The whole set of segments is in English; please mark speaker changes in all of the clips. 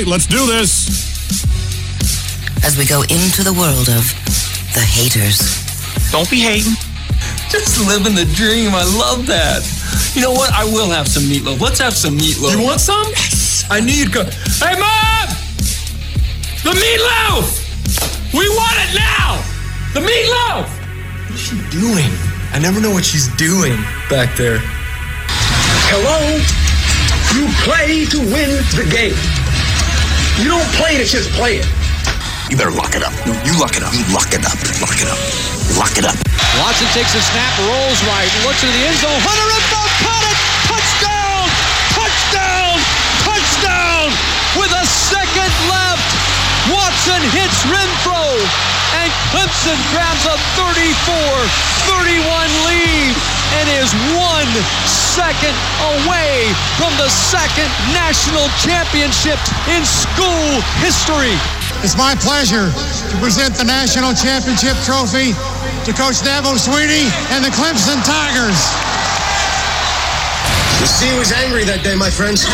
Speaker 1: Okay, let's do this.
Speaker 2: As we go into the world of the haters.
Speaker 3: Don't be hating.
Speaker 4: Just living the dream. I love that. You know what? I will have some meatloaf. Let's have some meatloaf.
Speaker 3: You want some? Yes.
Speaker 4: I knew you'd go. Hey, Mom! The meatloaf! We want it now! The meatloaf!
Speaker 3: What's she doing? I never know what she's doing back there.
Speaker 5: Hello? You play to win the game. You don't play to just play it.
Speaker 6: You better lock it up. No, you lock it up. You lock it up. Lock it up. Lock it up.
Speaker 7: Watson takes a snap, rolls right, looks into the end zone. Hunter in front, caught it! Touchdown! Touchdown! Touchdown! With a second left, Watson hits Renfrow, and Clemson grabs a 34-31 lead and is one second away from the second national championship in school history.
Speaker 8: It's my pleasure to present the national championship trophy to Coach Dabo Swinney and the Clemson Tigers.
Speaker 5: The sea was angry that day, my friends.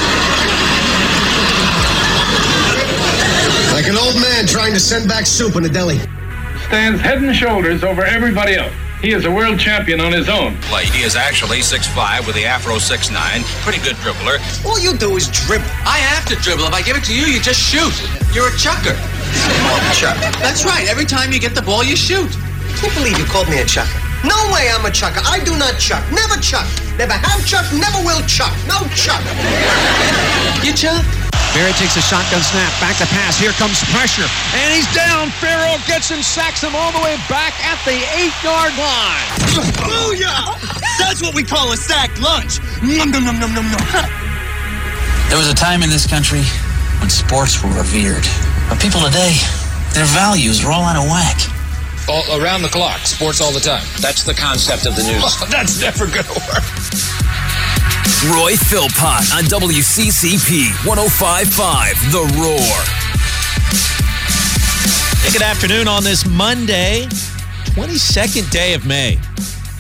Speaker 5: Like an old man trying to send back soup in a deli.
Speaker 9: Stands head and shoulders over everybody else. He is a world champion on his own.
Speaker 10: He is actually 6'5 with the Afro 6'9. Pretty good dribbler.
Speaker 5: All you do is dribble.
Speaker 3: I have to dribble. If I give it to you, you just shoot. You're a chucker.
Speaker 5: Chuck.
Speaker 3: That's right. Every time you get the ball, you shoot.
Speaker 5: Can't believe you called me a chucker. No way I'm a chucker. I do not chuck. Never chuck. Never have chuck. Never will chuck. No chuck.
Speaker 3: You chuck?
Speaker 7: Barrett takes a shotgun snap, back to pass. Here comes pressure, and he's down. Ferrell gets him, sacks him all the way back at the eight-yard line.
Speaker 3: Booyah! That's what we call a sacked lunch. Num, num, num, num, num, num.
Speaker 11: There was a time in this country when sports were revered. But people today, their values are all out of whack.
Speaker 12: All around the clock, sports all the time. That's the concept of the news.
Speaker 3: That's never gonna work.
Speaker 13: Roy Philpott on WCCP 1055 The Roar.
Speaker 14: Hey, good afternoon on this Monday, 22nd day of May,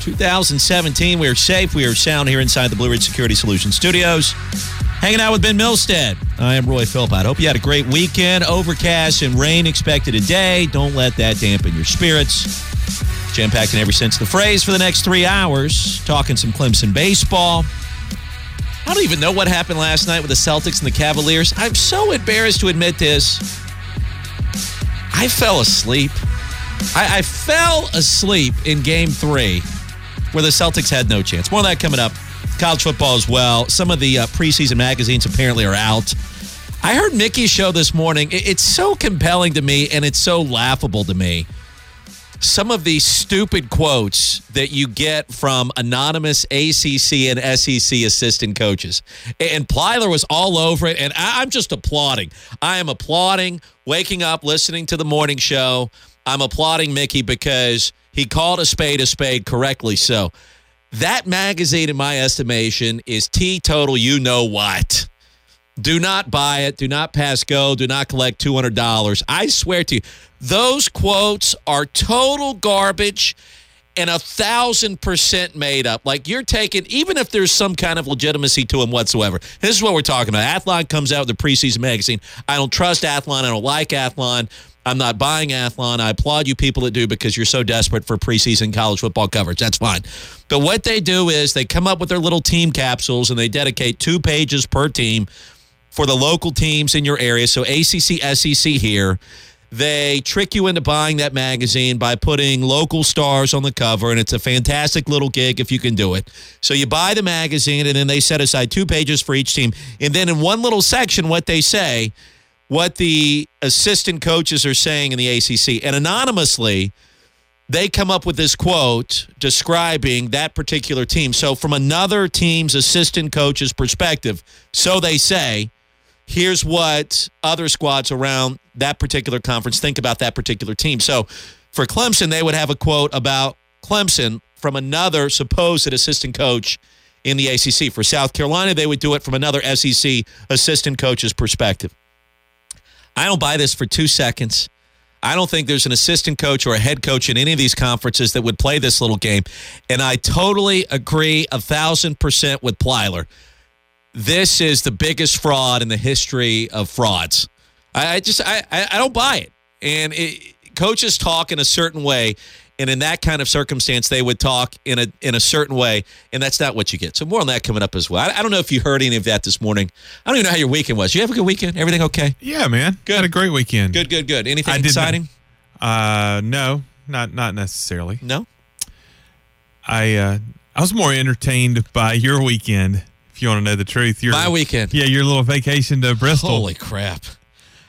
Speaker 14: 2017. We are safe. We are sound here inside the Blue Ridge Security Solutions studios. Hanging out with Ben Milstead. I am Roy Philpott. Hope you had a great weekend. Overcast and rain expected today. Don't let that dampen your spirits. Jam packed in every sense of the phrase for the next three hours. Talking some Clemson baseball. I don't even know what happened last night with the Celtics and the Cavaliers. I'm so embarrassed to admit this. I fell asleep. I, I fell asleep in game three where the Celtics had no chance. More of that coming up. College football as well. Some of the uh, preseason magazines apparently are out. I heard Mickey's show this morning. It, it's so compelling to me and it's so laughable to me. Some of these stupid quotes that you get from anonymous ACC and SEC assistant coaches. And Plyler was all over it. And I, I'm just applauding. I am applauding waking up, listening to the morning show. I'm applauding Mickey because he called a spade a spade correctly. So that magazine, in my estimation, is teetotal. You know what? Do not buy it. Do not pass go. Do not collect $200. I swear to you, those quotes are total garbage and a thousand percent made up. Like you're taking, even if there's some kind of legitimacy to them whatsoever. This is what we're talking about. Athlon comes out with the preseason magazine. I don't trust Athlon. I don't like Athlon. I'm not buying Athlon. I applaud you people that do because you're so desperate for preseason college football coverage. That's fine. But what they do is they come up with their little team capsules and they dedicate two pages per team for the local teams in your area. So ACC, SEC here. They trick you into buying that magazine by putting local stars on the cover, and it's a fantastic little gig if you can do it. So you buy the magazine, and then they set aside two pages for each team. And then in one little section, what they say, what the assistant coaches are saying in the ACC. And anonymously, they come up with this quote describing that particular team. So, from another team's assistant coach's perspective, so they say, here's what other squads around that particular conference think about that particular team. So, for Clemson, they would have a quote about Clemson from another supposed assistant coach in the ACC. For South Carolina, they would do it from another SEC assistant coach's perspective. I don't buy this for two seconds. I don't think there's an assistant coach or a head coach in any of these conferences that would play this little game. And I totally agree a thousand percent with Plyler. This is the biggest fraud in the history of frauds. I, I just I, I don't buy it. And it, coaches talk in a certain way, and in that kind of circumstance, they would talk in a in a certain way, and that's not what you get. So more on that coming up as well. I, I don't know if you heard any of that this morning. I don't even know how your weekend was. You have a good weekend? Everything okay?
Speaker 1: Yeah, man.
Speaker 14: Good.
Speaker 1: Had a great weekend.
Speaker 14: Good, good, good. Anything
Speaker 1: I
Speaker 14: exciting?
Speaker 1: Uh, no, not not necessarily.
Speaker 14: No.
Speaker 1: I uh, I was more entertained by your weekend. If you want to know the truth, your
Speaker 14: My weekend.
Speaker 1: Yeah, your little vacation to Bristol.
Speaker 14: Holy crap!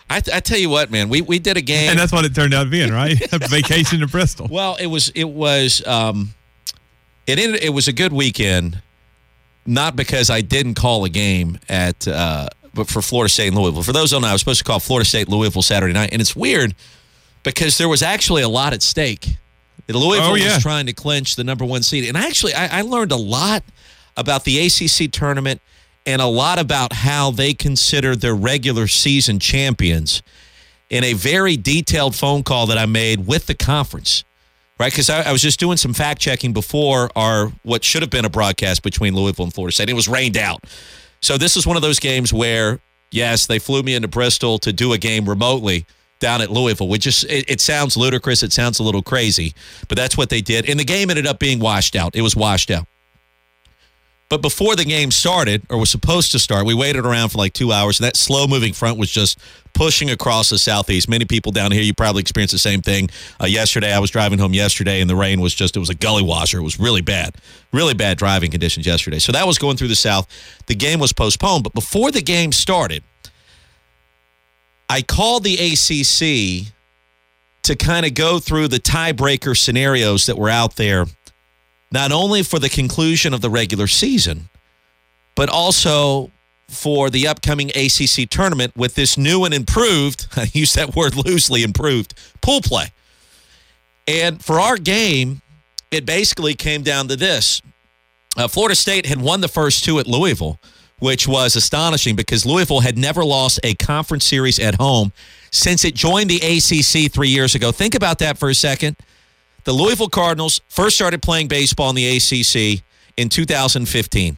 Speaker 14: I, I tell you what, man, we we did a game,
Speaker 1: and that's what it turned out being, right? a vacation to Bristol.
Speaker 14: Well, it was it was um, it ended, it was a good weekend, not because I didn't call a game at uh, but for Florida State and Louisville. For those who don't know, I was supposed to call Florida State Louisville Saturday night, and it's weird because there was actually a lot at stake. Louisville
Speaker 1: Oh, yeah.
Speaker 14: was trying to clinch the number one seed, and actually, I, I learned a lot about the ACC tournament and a lot about how they consider their regular season champions in a very detailed phone call that I made with the conference. Right, because I, I was just doing some fact checking before our what should have been a broadcast between Louisville and Florida State. It was rained out, so this is one of those games where yes, they flew me into Bristol to do a game remotely down at Louisville, which just it, it sounds ludicrous, it sounds a little crazy, but that's what they did, and the game ended up being washed out. It was washed out. But before the game started, or was supposed to start, we waited around for like two hours, and that slow moving front was just pushing across the southeast. Many people down here, you probably experienced the same thing. Uh, yesterday, I was driving home yesterday, and the rain was just, it was a gully washer. It was really bad, really bad driving conditions yesterday. So that was going through the south. The game was postponed. But before the game started, I called the ACC to kind of go through the tiebreaker scenarios that were out there not only for the conclusion of the regular season, but also for the upcoming ACC tournament with this new and improved, I use that word loosely, improved pool play. And for our game, it basically came down to this uh, Florida State had won the first two at Louisville, which was astonishing because Louisville had never lost a conference series at home since it joined the ACC three years ago. Think about that for a second. The Louisville Cardinals first started playing baseball in the ACC in 2015.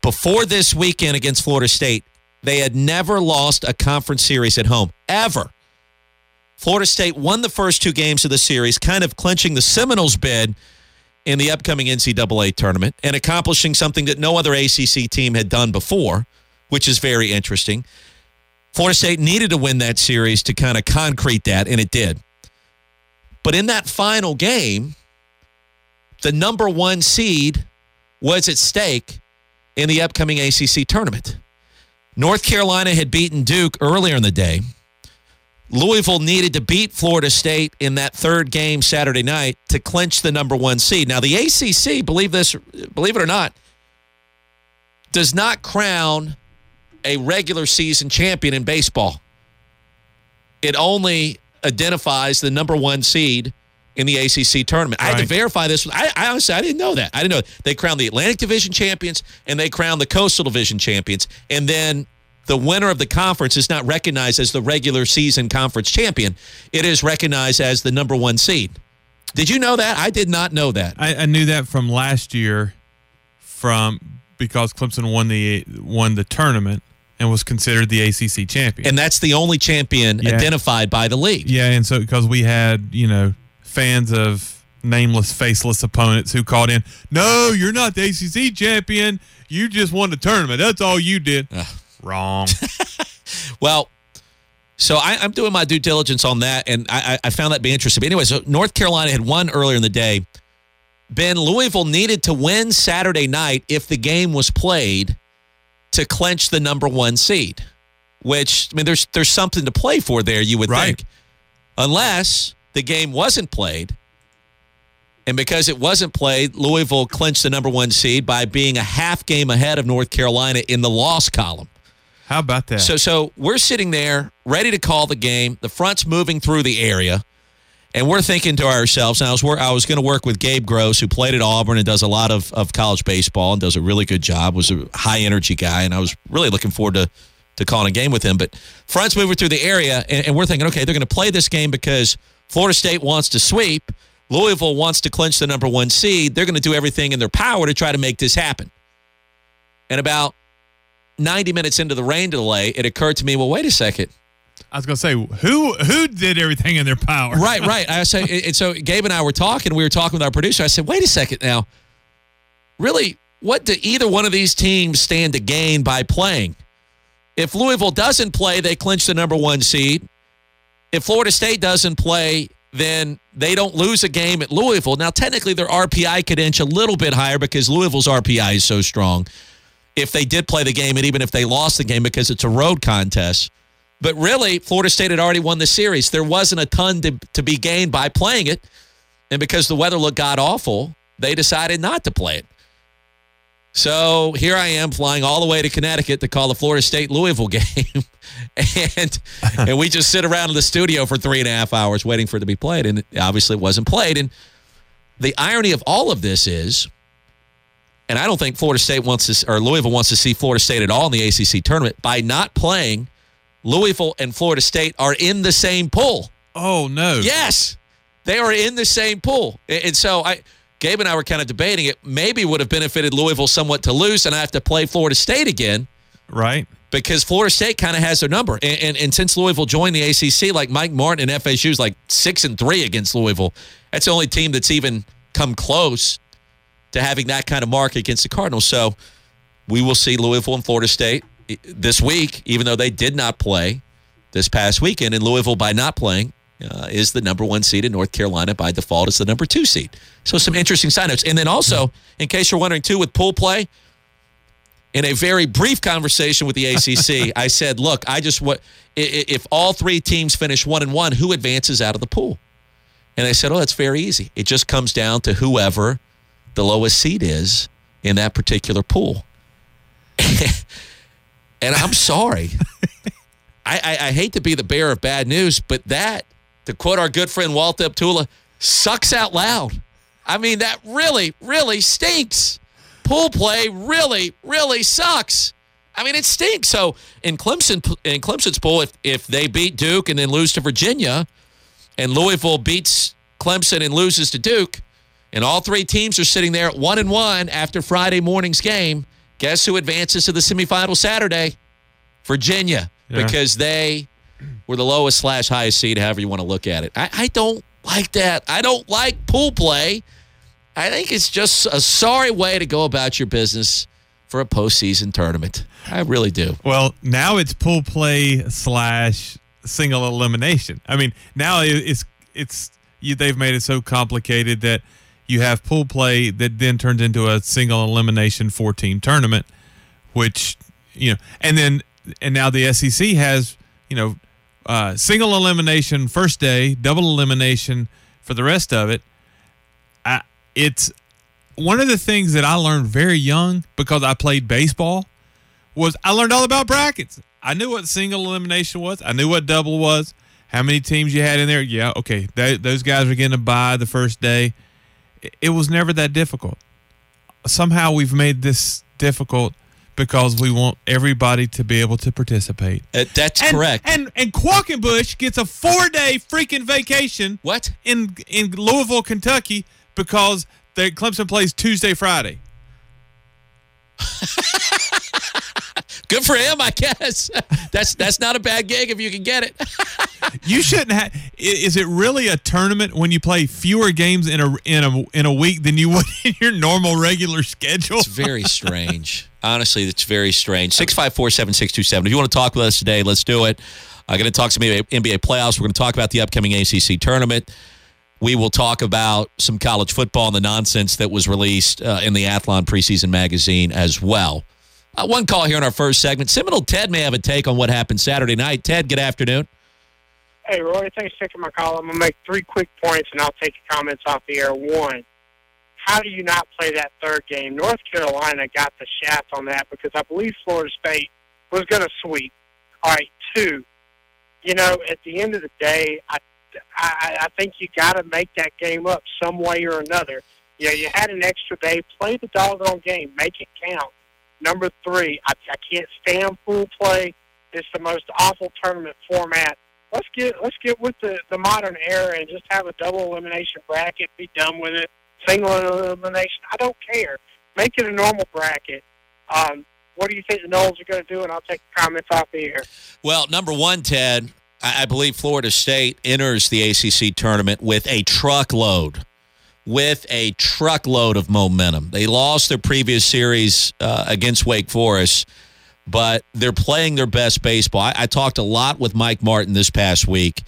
Speaker 14: Before this weekend against Florida State, they had never lost a conference series at home, ever. Florida State won the first two games of the series, kind of clinching the Seminoles bid in the upcoming NCAA tournament and accomplishing something that no other ACC team had done before, which is very interesting. Florida State needed to win that series to kind of concrete that, and it did. But in that final game, the number one seed was at stake in the upcoming ACC tournament. North Carolina had beaten Duke earlier in the day. Louisville needed to beat Florida State in that third game Saturday night to clinch the number one seed. Now, the ACC, believe this, believe it or not, does not crown a regular season champion in baseball. It only identifies the number one seed in the ACC tournament. I had to verify this. I, I honestly I didn't know that. I didn't know they crowned the Atlantic Division champions and they crowned the Coastal Division champions, and then the winner of the conference is not recognized as the regular season conference champion. It is recognized as the number one seed. Did you know that? I did not know that.
Speaker 1: I, I knew that from last year, from because Clemson won the won the tournament and was considered the ACC champion.
Speaker 14: And that's the only champion
Speaker 1: Yeah.
Speaker 14: identified by the league.
Speaker 1: yeah, and so because we had you know fans of nameless, faceless opponents who called in, no, you're not the ACC champion. You just won the tournament. That's all you did. Wrong.
Speaker 14: Well, so I, I'm doing my due diligence on that, and I, I I found that to be interesting. But anyway, so North Carolina had won earlier in the day. Ben Louisville needed to win Saturday night if the game was played to clinch the number one seed. Which I mean, there's there's something to play for there. You would
Speaker 1: Right.
Speaker 14: think, unless the game wasn't played, and because it wasn't played, Louisville clinched the number one seed by being a half game ahead of North Carolina in the loss column.
Speaker 1: How about that?
Speaker 14: So so we're sitting there ready to call the game. The front's moving through the area. And we're thinking to ourselves, and I was I was going to work with Gabe Gross, who played at Auburn and does a lot of, of college baseball and does a really good job. Was a high energy guy, and I was really looking forward to to calling a game with him. But front's moving through the area, and, and we're thinking, okay, they're going to play this game because Florida State wants to sweep, Louisville wants to clinch the number one seed. They're going to do everything in their power to try to make this happen. And about 90 minutes into the rain delay, it occurred to me, well, wait a second.
Speaker 1: I was gonna say who who did everything in their power.
Speaker 14: Right, right. I say, and so Gabe and I were talking. We were talking with our producer. I said, "Wait a second now. Really, what do either one of these teams stand to gain by playing? If Louisville doesn't play, they clinch the number one seed. If Florida State doesn't play, then they don't lose a game at Louisville. Now, technically, their RPI could inch a little bit higher because Louisville's RPI is so strong. If they did play the game, and even if they lost the game because it's a road contest." But really, Florida State had already won the series. There wasn't a ton to, to be gained by playing it. And because the weather looked god awful, they decided not to play it. So here I am flying all the way to Connecticut to call the Florida State Louisville game. and and we just sit around in the studio for three and a half hours waiting for it to be played. And obviously it wasn't played. And the irony of all of this is, and I don't think Florida State wants to, or Louisville wants to see Florida State at all in the ACC tournament, by not playing – Louisville and Florida State are in the same pool.
Speaker 1: Oh no!
Speaker 14: Yes, they are in the same pool, and so I, Gabe and I were kind of debating it. Maybe would have benefited Louisville somewhat to lose, and I have to play Florida State again,
Speaker 1: right?
Speaker 14: Because Florida State kind of has their number, and, and, and since Louisville joined the ACC, like Mike Martin and FSU is like six and three against Louisville. That's the only team that's even come close to having that kind of mark against the Cardinals. So we will see Louisville and Florida State this week, even though they did not play this past weekend, and Louisville, by not playing, uh, is the number one seed in North Carolina by default is the number two seed. So some interesting signups. And then also, in case you're wondering too, with pool play, in a very brief conversation with the ACC, I said, "Look, I just what if all three teams finish one and one, who advances out of the pool?" And I said, "Oh, that's very easy. It just comes down to whoever the lowest seed is in that particular pool." And I'm sorry. I, I, I, hate to be the bearer of bad news, but that, to quote our good friend Walt Deptula, sucks out loud. I mean, that really, really stinks. Pool play really, really sucks. I mean, it stinks. So in Clemson, in Clemson's pool, if if they beat Duke and then lose to Virginia, and Louisville beats Clemson and loses to Duke, and all three teams are sitting there at one and one after Friday morning's game, Guess who advances to the semifinal Saturday? Virginia, yeah. because they were the lowest slash highest seed, however you want to look at it. I, I don't like that. I don't like pool play. I think it's just a sorry way to go about your business for a postseason tournament. I really do.
Speaker 1: Well, now it's pool play slash single elimination. I mean, now it's it's you, they've made it so complicated that – you have pool play that then turns into a single elimination 14 tournament, which, you know, and then, and now the SEC has, you know, uh, single elimination first day, double elimination for the rest of it. I, it's one of the things that I learned very young because I played baseball was I learned all about brackets. I knew what single elimination was. I knew what double was. How many teams you had in there? Yeah, okay. They, those guys are getting a bye the first day it was never that difficult. Somehow we've made this difficult because we want everybody to be able to participate.
Speaker 14: Uh, that's
Speaker 1: and,
Speaker 14: correct.
Speaker 1: And and Quackenbush gets a four day freaking vacation.
Speaker 14: What
Speaker 1: in in Louisville, Kentucky, because the Clemson plays Tuesday, Friday.
Speaker 14: Good for him, I guess. That's that's not a bad gig if you can get it.
Speaker 1: you shouldn't have. Is it really a tournament when you play fewer games in a in a in a week than you would in your normal regular schedule?
Speaker 14: It's very strange. Honestly, it's very strange. Six five four seven six two seven. If you want to talk with us today, let's do it. I'm going to talk some NBA playoffs. We're going to talk about the upcoming ACC tournament. We will talk about some college football and the nonsense that was released uh, in the Athlon preseason magazine as well. Uh, one call here in our first segment. Seminole Ted may have a take on what happened Saturday night. Ted, good afternoon.
Speaker 15: Hey, Roy, thanks for taking my call. I'm going to make three quick points, and I'll take your comments off the air. One, how do you not play that third game? North Carolina got the shaft on that because I believe Florida State was going to sweep. All right, two, you know, at the end of the day, I, I, I think you got to make that game up some way or another. You know, you had an extra day. Play the doggone game. Make it count. Number three, I, I can't stand pool play. It's the most awful tournament format. Let's get let's get with the the modern era and just have a double elimination bracket. Be done with it. Single elimination. I don't care. Make it a normal bracket. Um, what do you think the Noles are going to do? And I'll take the comments off the air.
Speaker 14: Well, number one, Ted, I believe Florida State enters the ACC tournament with a truckload, with a truckload of momentum. They lost their previous series uh, against Wake Forest, but they're playing their best baseball. I, I talked a lot with Mike Martin this past week,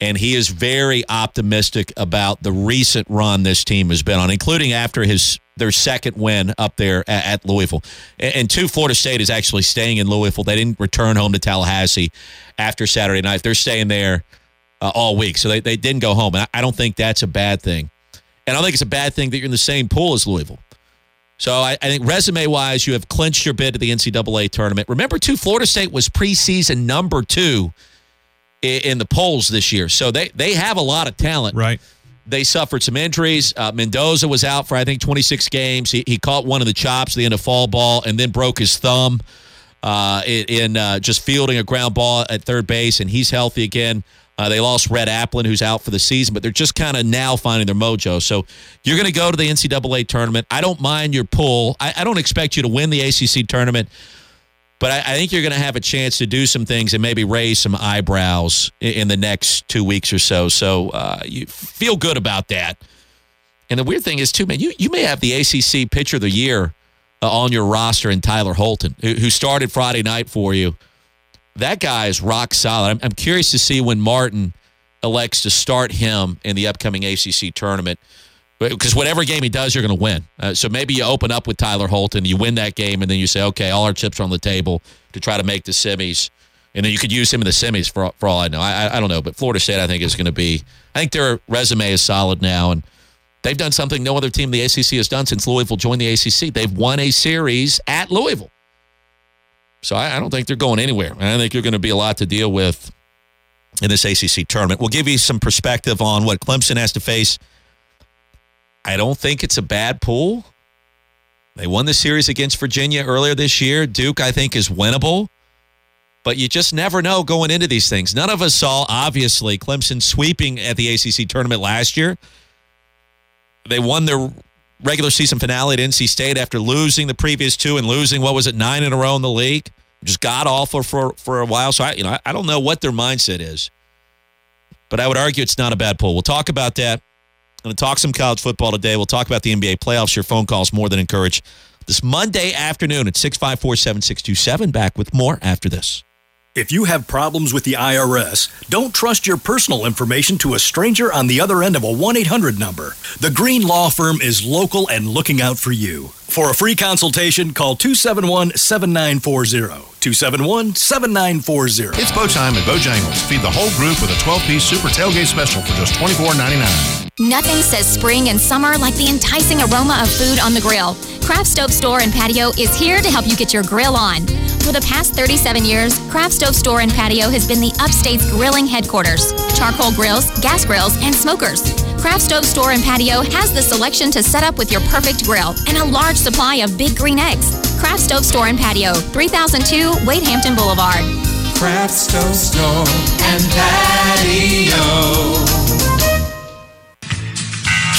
Speaker 14: and he is very optimistic about the recent run this team has been on, including after his their second win up there at, Louisville. And, two, Florida State is actually staying in Louisville. They didn't return home to Tallahassee after Saturday night. They're staying there uh, all week, so they, they didn't go home. And I don't think that's a bad thing. And I don't think it's a bad thing that you're in the same pool as Louisville. So I, I think resume wise, you have clinched your bid to the NCAA tournament. Remember, too, Florida State was preseason number two in, in the polls this year. So they, they have a lot of talent.
Speaker 1: Right.
Speaker 14: They suffered some injuries. Uh, Mendoza was out for, I think, 26 games. He, he caught one of the chops at the end of fall ball and then broke his thumb uh, in, in uh, just fielding a ground ball at third base, and he's healthy again. Uh, they lost Rhett Aplin, who's out for the season, but they're just kind of now finding their mojo. So you're going to go to the NCAA tournament. I don't mind your pull. I, I don't expect you to win the ACC tournament, but I, I think you're going to have a chance to do some things and maybe raise some eyebrows in, in the next two weeks or so. So uh, you feel good about that. And the weird thing is, too, man, you, you may have the ACC Pitcher of the Year uh, on your roster in Tyler Holton, who, who started Friday night for you. That guy is rock solid. I'm, I'm curious to see when Martin elects to start him in the upcoming ACC tournament. Because whatever game he does, you're going to win. Uh, so maybe you open up with Tyler Holton, you win that game, and then you say, okay, all our chips are on the table to try to make the semis. And then you could use him in the semis for, for all I know. I, I, I don't know. But Florida State, I think, is going to be, I think their resume is solid now. And they've done something no other team in the ACC has done since Louisville joined the ACC. They've won a series at Louisville. So I, I don't think they're going anywhere. I think you're going to be a lot to deal with in this ACC tournament. We'll give you some perspective on what Clemson has to face. I don't think it's a bad pool. They won the series against Virginia earlier this year. Duke, I think, is winnable. But you just never know going into these things. None of us saw, obviously, Clemson sweeping at the ACC tournament last year. They won their regular season finale at NC State after losing the previous two and losing, what was it, nine in a row in the league? Just got awful for, for a while. So, I, you know, I don't know what their mindset is. But I would argue it's not a bad pool. We'll talk about that. I'm going to talk some college football today. We'll talk about the NBA playoffs. Your phone calls more than encouraged. This Monday afternoon at 654 7627. Back with more after this.
Speaker 16: If you have problems with the IRS, don't trust your personal information to a stranger on the other end of a 1 800 number. The Green Law Firm is local and looking out for you. For a free consultation, call 271 7940. 271 7940.
Speaker 17: It's Bo Time at Bojangles. Feed the whole group with a 12 piece super tailgate special for just $24.99.
Speaker 18: Nothing says spring and summer like the enticing aroma of food on the grill. Craft Stove Store and Patio is here to help you get your grill on. For the past 37 years, Craft Stove Store and Patio has been the upstate's grilling headquarters. Charcoal grills, gas grills, and smokers. Craft Stove Store and Patio has the selection to set up with your perfect grill and a large supply of big green eggs. Craft Stove Store and Patio, 3002 Wade Hampton Boulevard.
Speaker 19: Craft Stove Store and Patio.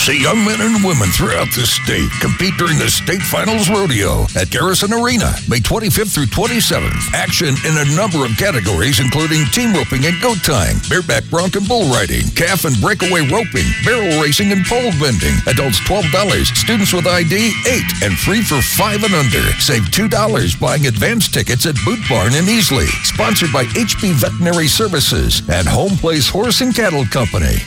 Speaker 20: See young men and women throughout the state compete during the State Finals Rodeo at Garrison Arena, May 25th through 27th. Action in a number of categories, including team roping and goat tying, bareback bronc and bull riding, calf and breakaway roping, barrel racing and pole bending. Adults $12, students with ID 8 and free for 5 and under. Save $2 buying advance tickets at Boot Barn in Easley. Sponsored by HB Veterinary Services and Home Place Horse and Cattle Company.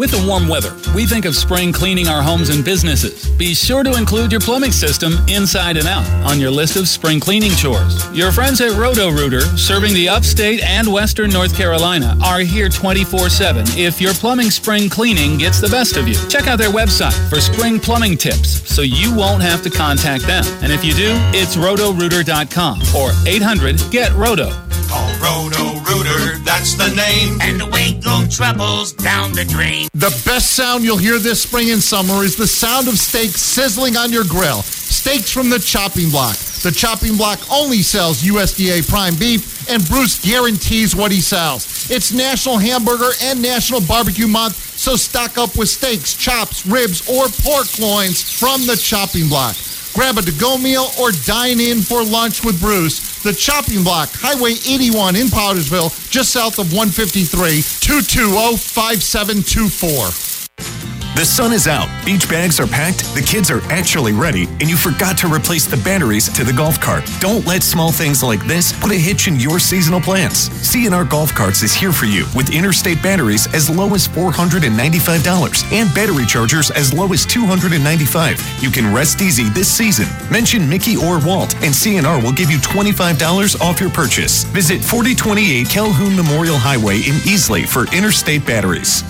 Speaker 21: With the warm weather, we think of spring cleaning our homes and businesses. Be sure to include your plumbing system inside and out on your list of spring cleaning chores. Your friends at Roto Rooter, serving the upstate and western North Carolina, are here 24 7 if your plumbing spring cleaning gets the best of you. Check out their website for spring plumbing tips so you won't have to contact them. And if you do, it's rotorooter.com or 800 GET ROTO.
Speaker 19: Call Roto Rooter, that's the name. And away go troubles down the drain.
Speaker 22: The best sound you'll hear this spring and summer is the sound of steaks sizzling on your grill. Steaks from the chopping block. The chopping block only sells USDA prime beef, and Bruce guarantees what he sells. It's National Hamburger and National Barbecue Month, so stock up with steaks, chops, ribs, or pork loins from the chopping block. Grab a to go meal or dine in for lunch with Bruce. The Chopping Block, Highway 81 in Powdersville, just south of 153, 220 5724.
Speaker 23: The sun is out, beach bags are packed, the kids are actually ready, and you forgot to replace the batteries to the golf cart. Don't let small things like this put a hitch in your seasonal plans. CNR Golf Carts is here for you with interstate batteries as low as $495 and battery chargers as low as 295. You can rest easy this season. Mention Mickey or Walt, and CNR will give you $25 off your purchase. Visit 4028 Calhoun Memorial Highway in Easley for interstate batteries.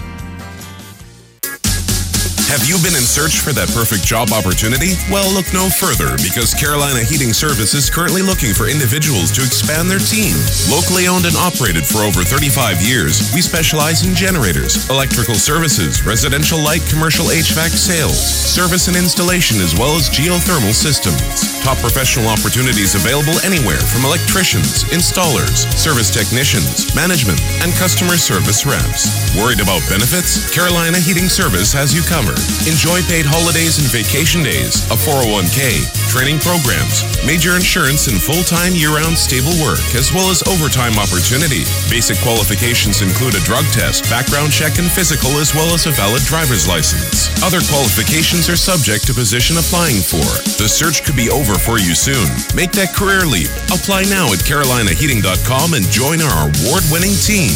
Speaker 24: Have you been in search for that perfect job opportunity? Well, look no further because Carolina Heating Service is currently looking for individuals to expand their team. Locally owned and operated for over 35 years, we specialize in generators, electrical services, residential light commercial HVAC sales, service and installation, as well as geothermal systems. Top professional opportunities available anywhere from electricians, installers, service technicians, management, and customer service reps. Worried about benefits? Carolina Heating Service has you covered. Enjoy paid holidays and vacation days, a 401k, training programs, major insurance, and full time year round stable work, as well as overtime opportunity. Basic qualifications include a drug test, background check, and physical, as well as a valid driver's license. Other qualifications are subject to position applying for. The search could be over for you soon. Make that career leap. Apply now at carolinaheating.com and join our award winning team.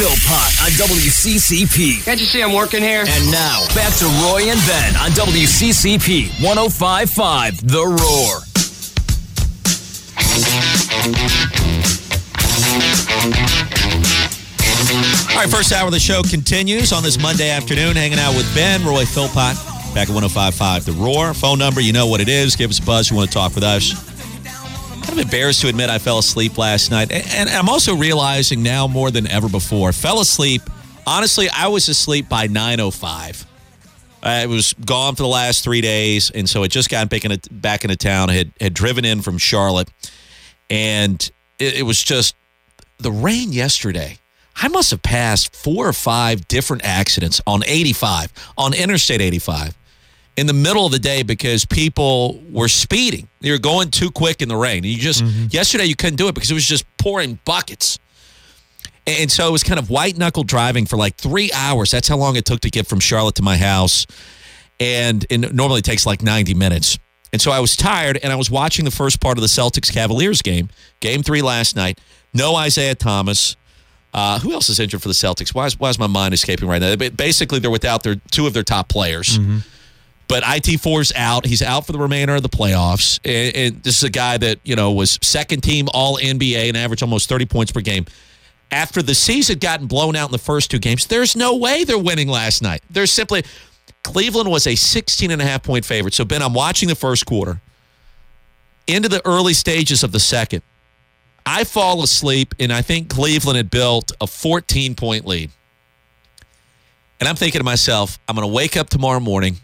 Speaker 13: Roy Philpott on WCCP.
Speaker 25: Can't you see I'm working here?
Speaker 13: And now, back to Roy and Ben on WCCP 1055 The Roar.
Speaker 14: All right, first hour of the show continues on this Monday afternoon, hanging out with Ben, Roy Philpott, back at 1055 The Roar. Phone number, you know what it is. Give us a buzz. You want to talk with us. Kind of embarrassed to admit I fell asleep last night. And I'm also realizing now more than ever before, fell asleep. Honestly, I was asleep by 9.05. I was gone for the last three days, and so I just got back into, back into town. I had, had driven in from Charlotte, and it, it was just the rain yesterday. I must have passed four or five different accidents on 85, on Interstate 85, in the middle of the day because people were speeding. They were going too quick in the rain. You just, yesterday, you couldn't do it because it was just pouring buckets. And so it was kind of white knuckle driving for like three hours. That's how long it took to get from Charlotte to my house. And it normally takes like 90 minutes. And so I was tired and I was watching the first part of the Celtics Cavaliers game, game three last night. No Isaiah Thomas. Uh, who else is injured for the Celtics? Why is, why is my mind escaping right now? Basically, they're without their two of their top players. But IT4's out. He's out for the remainder of the playoffs. And, and this is a guy that, you know, was second team all NBA and averaged almost 30 points per game. After the season had gotten blown out in the first two games, there's no way they're winning last night. There's simply Cleveland was a 16 and a half point favorite. So Ben, I'm watching the first quarter. Into the early stages of the second. I fall asleep and I think Cleveland had built a 14 point lead. And I'm thinking to myself, I'm going to wake up tomorrow morning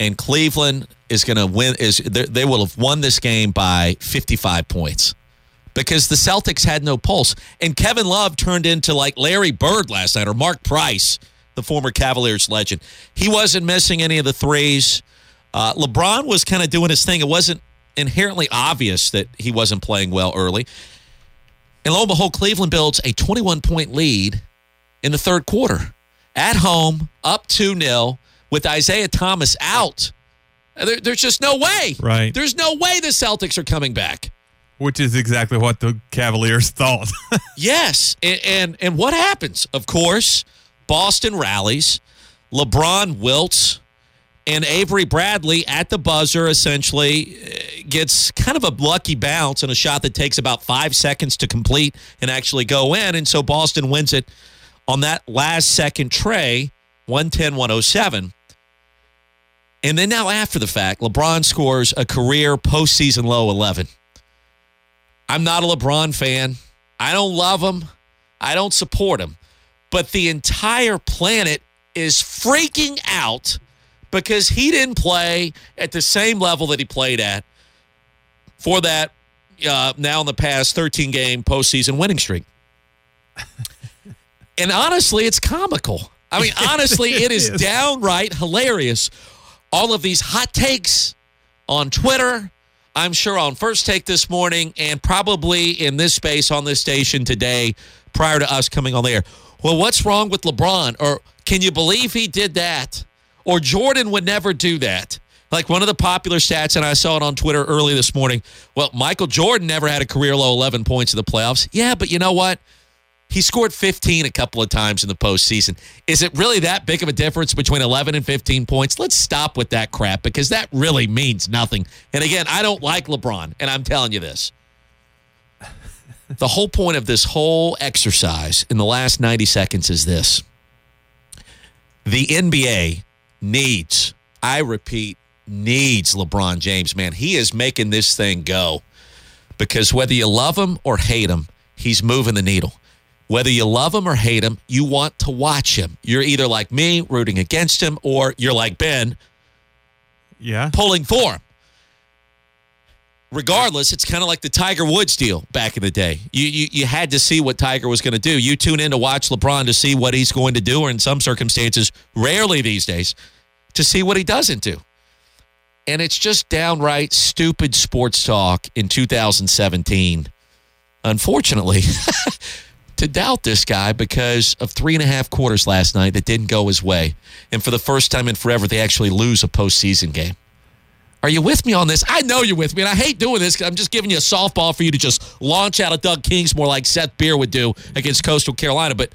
Speaker 14: and Cleveland is going to win is they will have won this game by 55 points. Because the Celtics had no pulse. And Kevin Love turned into like Larry Bird last night or Mark Price the former Cavaliers legend. He wasn't missing any of the threes. Uh, LeBron was kind of doing his thing. It wasn't inherently obvious that he wasn't playing well early. And lo and behold Cleveland builds a 21 point lead in the third quarter. At home up 2-0 with Isaiah Thomas out. There, there's just no way.
Speaker 1: Right.
Speaker 14: There's no way the Celtics are coming back.
Speaker 1: Which is exactly what the Cavaliers thought.
Speaker 14: yes. And, and and what happens? Of course, Boston rallies. LeBron wilts and Avery Bradley at the buzzer essentially uh, gets kind of a lucky bounce and a shot that takes about five seconds to complete and actually go in. And so Boston wins it on that last second tray, 110 107. And then now, after the fact, LeBron scores a career postseason low 11. I'm not a LeBron fan. I don't love him. I don't support him. But the entire planet is freaking out because he didn't play at the same level that he played at for that uh, now in the past 13 game postseason winning streak. and honestly, it's comical. I mean, honestly, it is downright hilarious. All of these hot takes on Twitter. I'm sure on First Take this morning and probably in this space on this station today prior to us coming on the air. Well, what's wrong with LeBron? Or can you believe he did that? Or Jordan would never do that. Like one of the popular stats, and I saw it on Twitter early this morning. Well, Michael Jordan never had a career low 11 points in the playoffs. Yeah, but you know what? He scored 15 a couple of times in the postseason. Is it really that big of a difference between 11 and 15 points? Let's stop with that crap because that really means nothing. And again, I don't like LeBron, and I'm telling you this. the whole point of this whole exercise in the last 90 seconds is this the NBA needs, I repeat, needs LeBron James, man. He is making this thing go because whether you love him or hate him, he's moving the needle. Whether you love him or hate him, you want to watch him. You're either like me, rooting against him, or you're like Ben,
Speaker 1: yeah,
Speaker 14: pulling for him. Regardless, it's kind of like the Tiger Woods deal back in the day. You, you you had to see what Tiger was going to do. You tune in to watch LeBron to see what he's going to do, or in some circumstances, rarely these days, to see what he doesn't do. And it's just downright stupid sports talk in 2017. Unfortunately, to doubt this guy because of three and a half quarters last night that didn't go his way. And for the first time in forever, they actually lose a postseason game. Are you with me on this? I know you're with me, and I hate doing this because I'm just giving you a softball for you to just launch out of Doug Kingsmore like Seth Beer would do against Coastal Carolina. But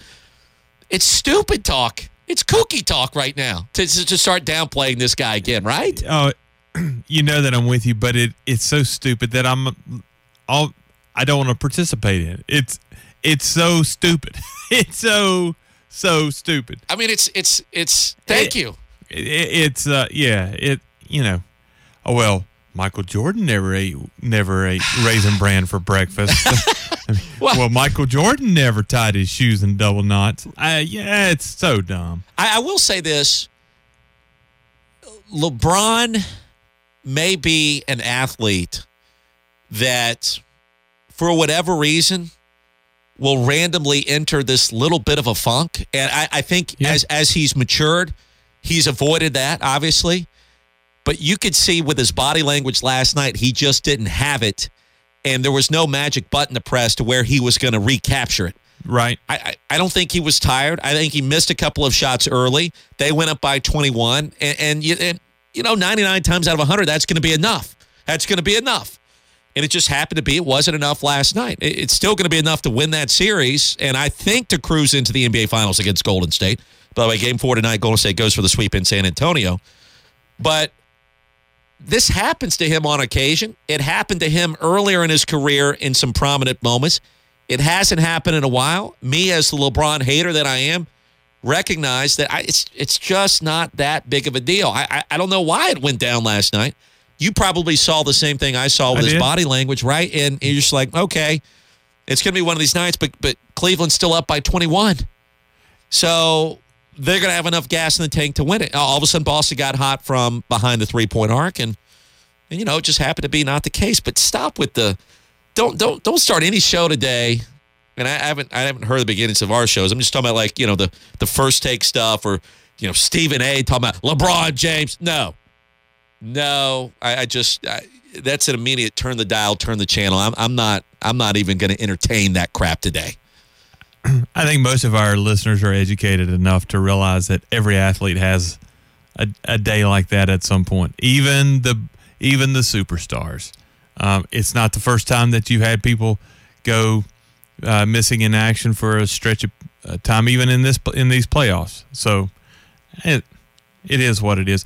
Speaker 14: it's stupid talk. It's kooky talk right now to, to start downplaying this guy again, right?
Speaker 1: Oh, you know that I'm with you, but it it's so stupid that I'm all I don't want to participate in it. It's it's so stupid. it's so so stupid.
Speaker 14: I mean, it's it's it's. Thank
Speaker 1: It-
Speaker 14: you.
Speaker 1: It, it- it's uh yeah it you know oh well Michael Jordan never ate never ate raisin bran for breakfast. I mean, well, Michael Jordan never tied his shoes in double knots. Uh, yeah, it's so dumb.
Speaker 14: I, I will say this: LeBron may be an athlete that, for whatever reason, will randomly enter this little bit of a funk. And I, I think as as he's matured, he's avoided that, obviously. But you could see with his body language last night, he just didn't have it. And there was no magic button to press to where he was going to recapture it.
Speaker 1: Right.
Speaker 14: I, I, I don't think he was tired. I think he missed a couple of shots early. They went up by 21. And, and, you, and you know, 99 times out of 100, that's going to be enough. That's going to be enough. And it just happened to be it wasn't enough last night. It's still going to be enough to win that series. And I think to cruise into the NBA Finals against Golden State. By the way, game four tonight, Golden State goes for the sweep in San Antonio. But this happens to him on occasion. It happened to him earlier in his career in some prominent moments. It hasn't happened in a while. Me, as the LeBron hater that I am, recognize that I, it's it's just not that big of a deal. I, I I don't know why it went down last night. You probably saw the same thing I saw with
Speaker 1: I
Speaker 14: his body language, right? And you're just like, okay, it's going to be one of these nights, but but Cleveland's still up by 21, so they're going to have enough gas in the tank to win it. All of a sudden, Boston got hot from behind the three point arc, and and you know it just happened to be not the case. But stop with the don't don't don't start any show today. And I haven't I haven't heard the beginnings of our shows. I'm just talking about like you know the the first take stuff or you know Stephen A. talking about LeBron James. No, no, I, I just I, that's an immediate turn the dial, turn the channel. I'm I'm not I'm not even going to entertain that crap today.
Speaker 1: I think most of our listeners are educated enough to realize that every athlete has a, a day like that at some point. Even the even the superstars. Um, it's not the first time that you've had people go uh, missing in action for a stretch of uh, time, even in this in these playoffs. So it it is what it is.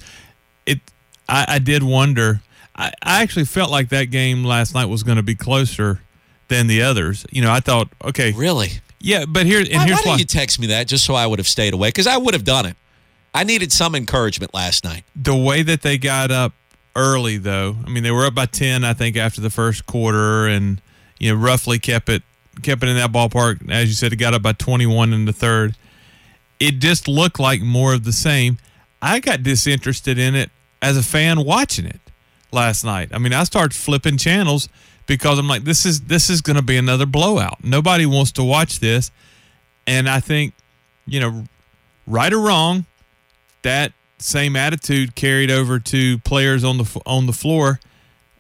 Speaker 1: It I, I did wonder. I, I actually felt like that game last night was going to be closer than the others. You know, I thought, okay,
Speaker 14: really,
Speaker 1: yeah, but here and
Speaker 14: why,
Speaker 1: here's
Speaker 14: why
Speaker 1: why.
Speaker 14: you text me that just so I would have stayed away? Because I would have done it. I needed some encouragement last night.
Speaker 1: the way that they got up early though i mean they were up by 10 i think after the first quarter and you know roughly kept it kept it in that ballpark as you said it got up by 21 in the third it just looked like more of the same i got disinterested in it as a fan watching it last night i mean i started flipping channels because i'm like this is this is going to be another blowout nobody wants to watch this and i think you know right or wrong that same attitude carried over to players on the on the floor,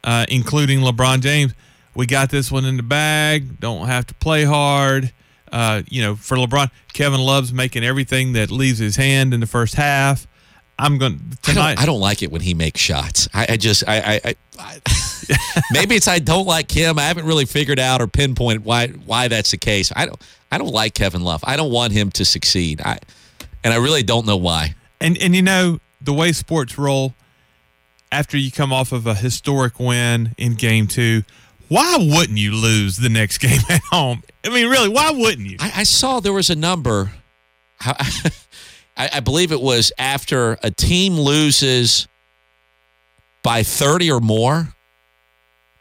Speaker 1: uh, including LeBron James. We got this one in the bag. Don't have to play hard. Uh, you know, for LeBron, Kevin Love's making everything that leaves his hand in the first half. I'm going
Speaker 14: I
Speaker 1: tonight.
Speaker 14: don't, I don't like it when he makes shots. I, I just, I, I, I, I maybe it's I don't like him. I haven't really figured out or pinpointed why why that's the case. I don't, I don't like Kevin Love. I don't want him to succeed. I, and I really don't know why.
Speaker 1: And and you know the way sports roll. After you come off of a historic win in Game Two, why wouldn't you lose the next game at home? I mean, really, why wouldn't you?
Speaker 14: I, I saw there was a number. I, I believe it was after a team loses by 30 or more.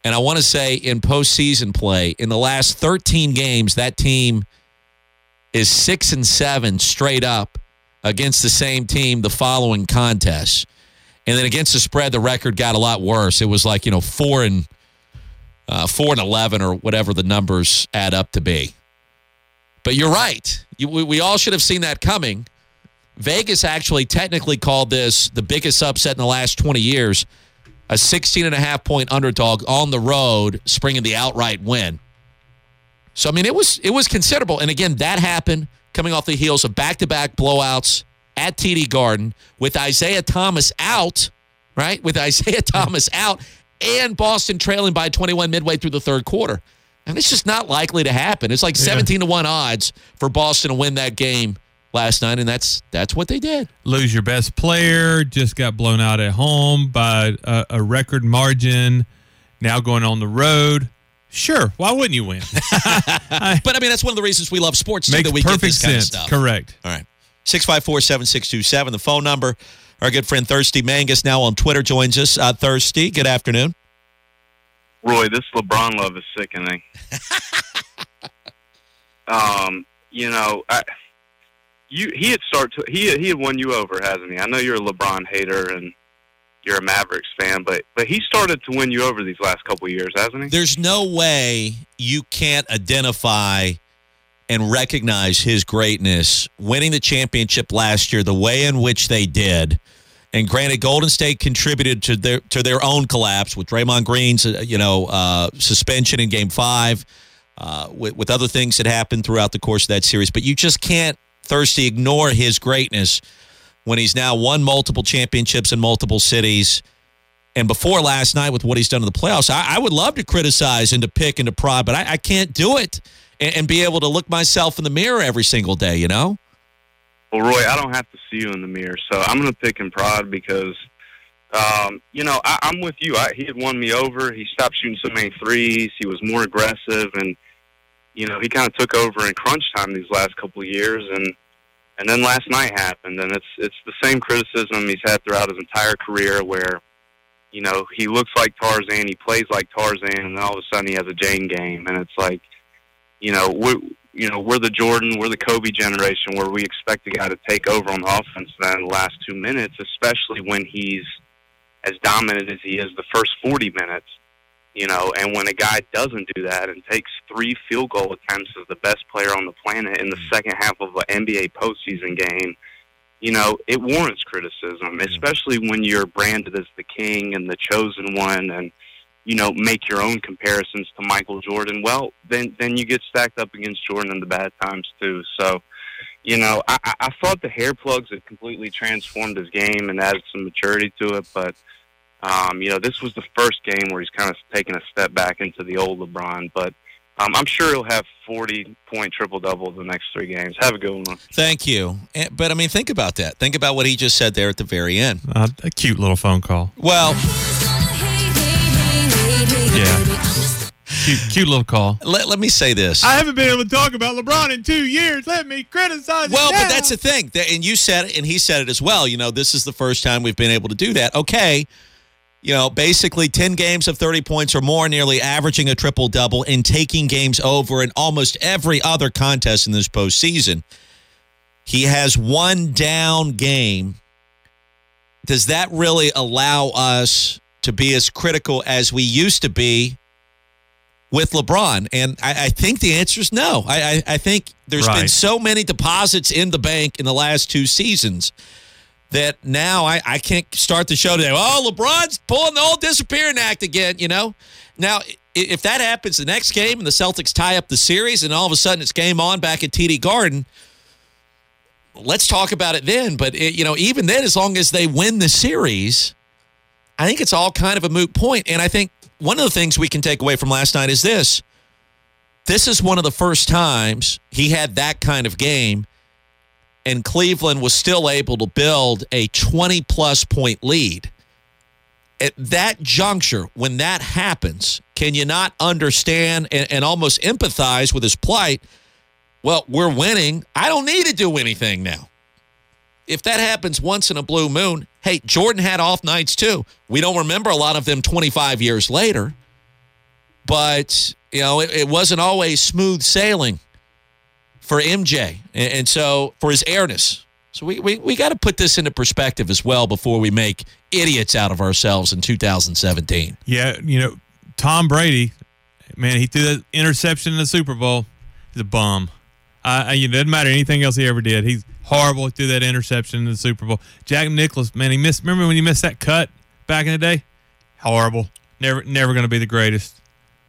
Speaker 14: And I want to say in postseason play, in the last 13 games, that team is six and seven straight up against the same team the following contests. And then against the spread, the record got a lot worse. It was like, you know, four and uh, four and eleven or whatever the numbers add up to be. But you're right. You, we, we all should have seen that coming. Vegas actually technically called this the biggest upset in the last 20 years, a 16 and a half point underdog on the road, springing the outright win. So I mean, it was it was considerable. And again, that happened coming off the heels of back to back blowouts at TD Garden with Isaiah Thomas out, right? With Isaiah Thomas out and Boston trailing by 21 midway through the third quarter. And it's just not likely to happen. It's like 17 to 1 odds for Boston to win that game last night, and that's that's what they did.
Speaker 1: Lose your best player, just got blown out at home by a, a record margin. Now going on the road. Sure, why wouldn't you win?
Speaker 14: but I mean, that's one of the reasons we love sports, too,
Speaker 1: Makes
Speaker 14: that we get
Speaker 1: perfect
Speaker 14: this kind of
Speaker 1: sense.
Speaker 14: stuff.
Speaker 1: Correct.
Speaker 14: All right. 654 7627, the phone number. Our good friend Thirsty Mangus now on Twitter joins us. Uh, Thirsty, good afternoon.
Speaker 26: Roy, this LeBron love is sickening. um, you know, I, you he had start to, he he had won you over, hasn't he? I know you're a LeBron hater and you're a Mavericks fan, but but he started to win you over these last couple years, hasn't he?
Speaker 14: There's no way you can't identify and recognize his greatness winning the championship last year, the way in which they did. And granted, Golden State contributed to their to their own collapse with Draymond Green's uh, you know uh, suspension in Game Five, uh, with, with other things that happened throughout the course of that series. But you just can't thirsty ignore his greatness when he's now won multiple championships in multiple cities. And before last night, with what he's done in the playoffs, I, I would love to criticize and to pick and to prod, but I, I can't do it and, and be able to look myself in the mirror every single day. You know.
Speaker 26: Well, Roy, I don't have to see you in the mirror, so I'm going to pick and prod because, um, you know, I, I'm with you. I, he had won me over. He stopped shooting so many threes. He was more aggressive, and you know, he kind of took over in crunch time these last couple of years, and and then last night happened, and it's it's the same criticism he's had throughout his entire career, where you know he looks like Tarzan, he plays like Tarzan, and then all of a sudden he has a Jane game, and it's like, you know, we're you know we're the Jordan, we're the Kobe generation, where we expect a guy to take over on offense then the last two minutes, especially when he's as dominant as he is the first 40 minutes. You know, and when a guy doesn't do that and takes three field goal attempts as the best player on the planet in the mm. second half of an NBA postseason game, you know, it warrants criticism, especially when you're branded as the king and the chosen one and, you know, make your own comparisons to Michael Jordan. Well, then then you get stacked up against Jordan in the bad times too. So, you know, I, I- I thought the hair plugs had completely transformed his game and added some maturity to it, but um, you know, this was the first game where he's kind of taken a step back into the old LeBron, but um, I'm sure he'll have 40 point triple double the next three games. Have a good one.
Speaker 14: Thank you. But I mean, think about that. Think about what he just said there at the very end.
Speaker 1: Uh, a cute little phone call.
Speaker 14: Well,
Speaker 1: Yeah. Cute, cute little call.
Speaker 14: let, let me say this.
Speaker 1: I haven't been able to talk about LeBron in two years. Let me criticize.
Speaker 14: Him.
Speaker 1: Well,
Speaker 14: but that's the thing. That- And you said it, and he said it as well. You know, this is the first time we've been able to do that. Okay. You know, basically 10 games of 30 points or more, nearly averaging a triple double and taking games over in almost every other contest in this postseason. He has one down game. Does that really allow us to be as critical as we used to be with LeBron? And I, I think the answer is no. I, I, I think there's been so many deposits in the bank in the last two seasons that now I, I can't start the show today. Oh, LeBron's pulling the old disappearing act again, you know? Now, if that happens the next game and the Celtics tie up the series and all of a sudden it's game on back at TD Garden, let's talk about it then. But, it, you know, even then, as long as they win the series, I think it's all kind of a moot point. And I think one of the things we can take away from last night is this this is one of the first times he had that kind of game and Cleveland was still able to build a 20 plus point lead. At that juncture, when that happens, can you not understand and, and almost empathize with his plight? Well, we're winning. I don't need to do anything now. If that happens once in a blue moon, hey, Jordan had off nights too. We don't remember a lot of them 25 years later, but you know, it, it wasn't always smooth sailing for MJ, and, and so for his airness. So we we, we got to put this into perspective as well before we make idiots out of ourselves in 2017.
Speaker 1: Yeah, you know, Tom Brady, man, he threw that interception in the Super Bowl. He's a bum. Uh, I- it doesn't matter anything else he ever did. He's horrible. He threw that interception in the Super Bowl. Jack Nicklaus, man, he missed. Remember when he missed that cut back in the day? Horrible. Never, never going to be the greatest.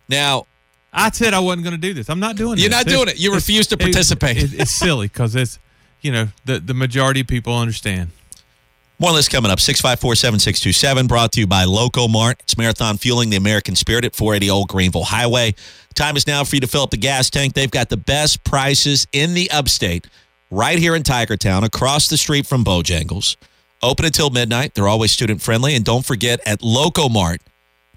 Speaker 14: Now,
Speaker 1: I said I wasn't going to do this. I'm not doing it.
Speaker 14: You're
Speaker 1: this.
Speaker 14: not doing it. You refuse to participate.
Speaker 1: it- it's silly because it's, you know, the the majority of people understand.
Speaker 14: More this coming up. 654 7627, brought to you by Loco Mart. It's marathon fueling the American spirit at 480 Old Greenville Highway. Time is now for you to fill up the gas tank. They've got the best prices in the upstate right here in Tigertown, across the street from Bojangles. Open until midnight. They're always student friendly. And don't forget at Loco Mart,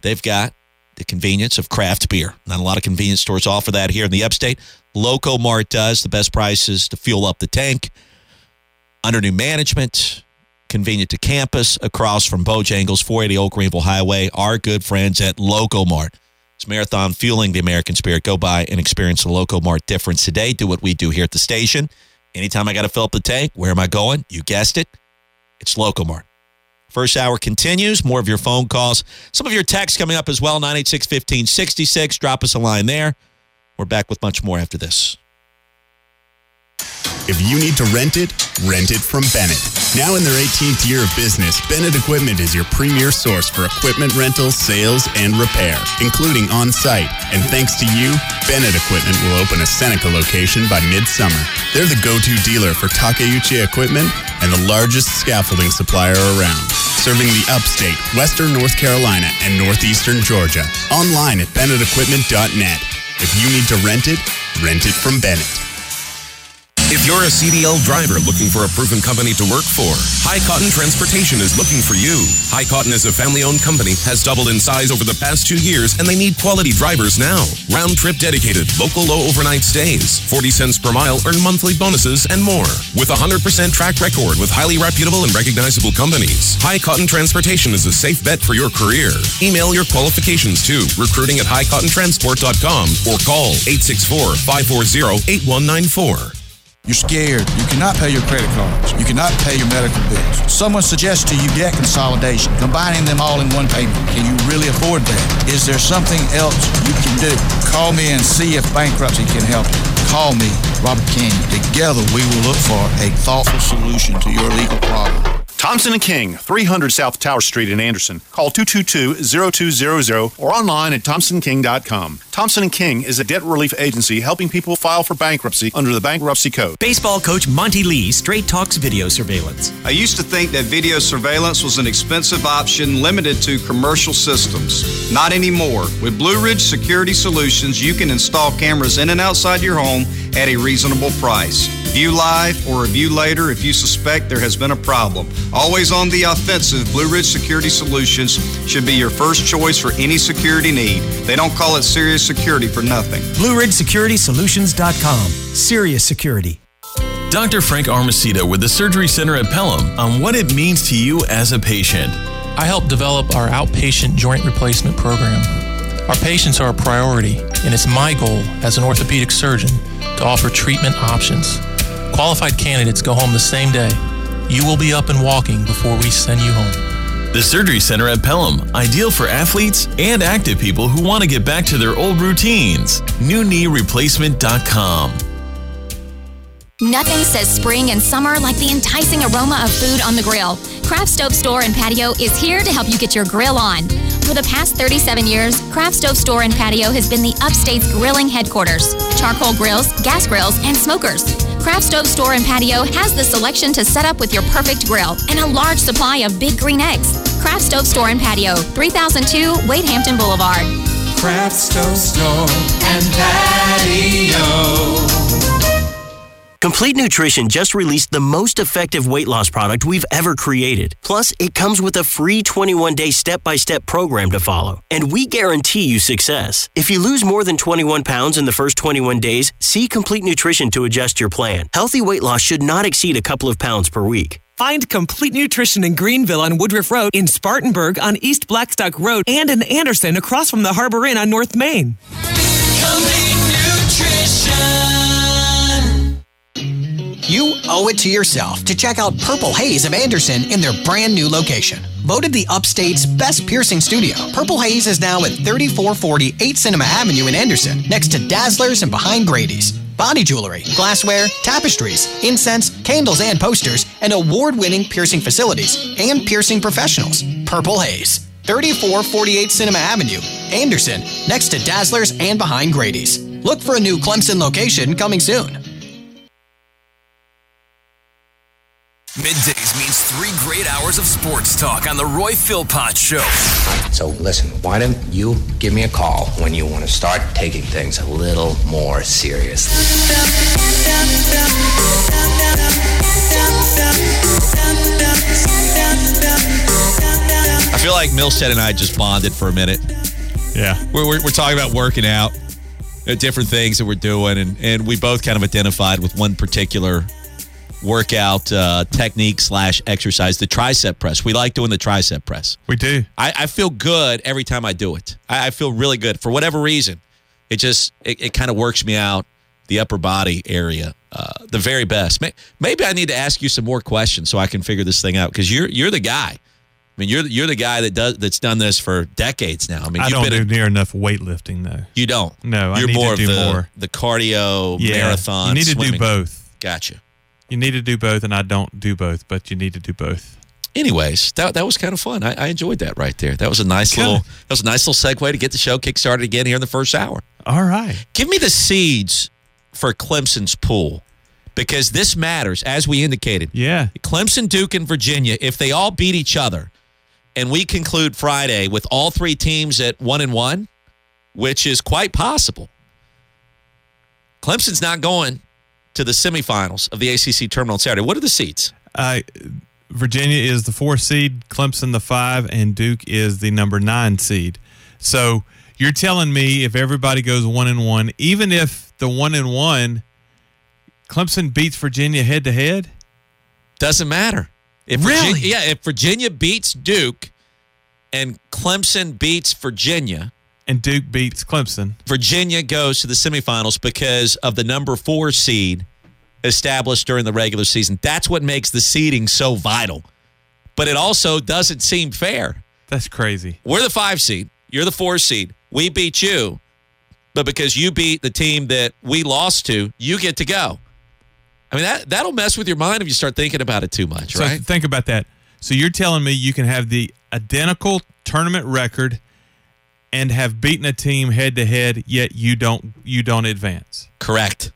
Speaker 14: they've got the convenience of craft beer. Not a lot of convenience stores offer that here in the upstate. Loco Mart does the best prices to fuel up the tank under new management, convenient to campus, across from Bojangles, 480 Old Greenville Highway. Our good friends at Loco Mart. It's marathon fueling the American spirit. Go by and experience the Loco Mart difference today. Do what we do here at the station. Anytime I got to fill up the tank, where am I going? You guessed it. It's Loco Mart. First hour continues. More of your phone calls. Some of your texts coming up as well. 986 1566. Drop us a line there. We're back with much more after this.
Speaker 27: If you need to rent it, rent it from Bennett. Now in their 18th year of business, Bennett Equipment is your premier source for equipment rental, sales, and repair, including on site. And thanks to you, Bennett Equipment will open a Seneca location by midsummer. They're the go to dealer for Takeuchi equipment and the largest scaffolding supplier around, serving the upstate, western North Carolina, and northeastern Georgia. Online at BennettEquipment.net. If you need to rent it, rent it from Bennett.
Speaker 24: If you're a CDL driver looking for a proven company to work for, High Cotton Transportation is looking for you. High Cotton is a family owned company, has doubled in size over the past two years, and they need quality drivers now. Round trip dedicated, local low overnight stays, 40 cents per mile, earn monthly bonuses, and more. With a 100% track record with highly reputable and recognizable companies, High Cotton Transportation is a safe bet for your career. Email your qualifications to recruiting at highcottontransport.com or call 864 540 8194.
Speaker 28: You're scared. You cannot pay your credit cards. You cannot pay your medical bills. Someone suggests to you debt consolidation, combining them all in one payment. Can you really afford that? Is there something else you can do? Call me and see if bankruptcy can help you. Call me, Robert King. Together we will look for a thoughtful solution to your legal problem.
Speaker 17: Thompson and King, 300 South Tower Street in Anderson. Call 222-0200 or online at thompsonking.com. Thompson and King is a debt relief agency helping people file for bankruptcy under the bankruptcy code.
Speaker 25: Baseball coach Monty Lee straight talks video surveillance.
Speaker 29: I used to think that video surveillance was an expensive option limited to commercial systems. Not anymore. With Blue Ridge Security Solutions, you can install cameras in and outside your home at a reasonable price. View live or review later if you suspect there has been a problem. Always on the offensive, Blue Ridge Security Solutions should be your first choice for any security need. They don't call it serious security for nothing.
Speaker 25: BlueRidgeSecuritySolutions.com. Serious security.
Speaker 30: Dr. Frank Armacedo with the Surgery Center at Pelham on what it means to you as a patient.
Speaker 31: I helped develop our outpatient joint replacement program. Our patients are a priority, and it's my goal as an orthopedic surgeon to offer treatment options. Qualified candidates go home the same day. You will be up and walking before we send you home.
Speaker 30: The Surgery Center at Pelham, ideal for athletes and active people who want to get back to their old routines. NewKneeReplacement.com.
Speaker 18: Nothing says spring and summer like the enticing aroma of food on the grill. Craft Stove Store and Patio is here to help you get your grill on. For the past 37 years, Craft Stove Store and Patio has been the upstate's grilling headquarters. Charcoal grills, gas grills, and smokers. Craft Stove Store and Patio has the selection to set up with your perfect grill and a large supply of big green eggs. Craft Stove Store and Patio, 3002 Wade Hampton Boulevard.
Speaker 19: Craft Stove Store and Patio.
Speaker 32: Complete Nutrition just released the most effective weight loss product we've ever created. Plus, it comes with a free 21 day step by step program to follow. And we guarantee you success. If you lose more than 21 pounds in the first 21 days, see Complete Nutrition to adjust your plan. Healthy weight loss should not exceed a couple of pounds per week.
Speaker 33: Find Complete Nutrition in Greenville on Woodruff Road, in Spartanburg on East Blackstock Road, and in Anderson across from the Harbor Inn on North Main.
Speaker 34: You owe it to yourself to check out Purple Haze of Anderson in their brand new location. Voted the Upstate's best piercing studio, Purple Haze is now at 3440 8 Cinema Avenue in Anderson, next to Dazzlers and behind Grady's. Body jewelry, glassware, tapestries, incense, candles, and posters, and award winning piercing facilities and piercing professionals. Purple Haze. 3448 Cinema Avenue, Anderson, next to Dazzlers and behind Grady's. Look for a new Clemson location coming soon.
Speaker 13: Middays means three great hours of sports talk on the Roy Philpott Show.
Speaker 35: So listen, why don't you give me a call when you want to start taking things a little more seriously?
Speaker 14: I feel like Milstead and I just bonded for a minute.
Speaker 1: Yeah.
Speaker 14: We're, we're, we're talking about working out, uh, different things that we're doing, and, and we both kind of identified with one particular workout uh, technique slash exercise, the tricep press. We like doing the tricep press.
Speaker 1: We do.
Speaker 14: I, I feel good every time I do it. I, I feel really good for whatever reason. It just it, it kind of works me out the upper body area uh, the very best. May, maybe I need to ask you some more questions so I can figure this thing out because you're you're the guy. I mean, you're you're the guy that does that's done this for decades now. I mean,
Speaker 1: I
Speaker 14: you've
Speaker 1: don't
Speaker 14: been
Speaker 1: do
Speaker 14: in-
Speaker 1: near enough weightlifting though.
Speaker 14: you don't.
Speaker 1: No,
Speaker 14: you're
Speaker 1: need
Speaker 14: more
Speaker 1: to
Speaker 14: of
Speaker 1: do
Speaker 14: the
Speaker 1: more.
Speaker 14: the cardio
Speaker 1: Yeah,
Speaker 14: marathon.
Speaker 1: You need to
Speaker 14: swimming.
Speaker 1: do both.
Speaker 14: Gotcha.
Speaker 1: You need to do both, and I don't do both, but you need to do both.
Speaker 14: Anyways, that that was kind of fun. I, I enjoyed that right there. That was a nice little that was a nice little segue to get the show kick started again here in the first hour.
Speaker 1: All right.
Speaker 14: Give me the seeds for Clemson's pool because this matters, as we indicated.
Speaker 1: Yeah.
Speaker 14: Clemson, Duke, and Virginia, if they all beat each other, and we conclude Friday with all three teams at one and one, which is quite possible. Clemson's not going to the semifinals of the ACC tournament on Saturday. What are the seeds?
Speaker 1: Uh, Virginia is the four seed, Clemson the five, and Duke is the number nine seed. So you're telling me if everybody goes one and one, even if the one and one, Clemson beats Virginia head to head,
Speaker 14: Doesn't matter. If
Speaker 1: Really?
Speaker 14: Virginia, yeah, if Virginia beats Duke and Clemson beats Virginia,
Speaker 1: and Duke beats Clemson,
Speaker 14: Virginia goes to the semifinals because of the number four seed established during the regular season. That's what makes the seeding so vital. But it also doesn't seem fair.
Speaker 1: that's crazy.
Speaker 14: We're the five seed. You're the four seed. We beat you. But because you beat the team that we lost to, you get to go. I mean, that, that'll mess with your mind if you start thinking about it too much,
Speaker 1: So
Speaker 14: right?
Speaker 1: think about that. So you're telling me you can have the identical tournament record and have beaten a team head to head, yet you don't you don't advance.
Speaker 14: Correct.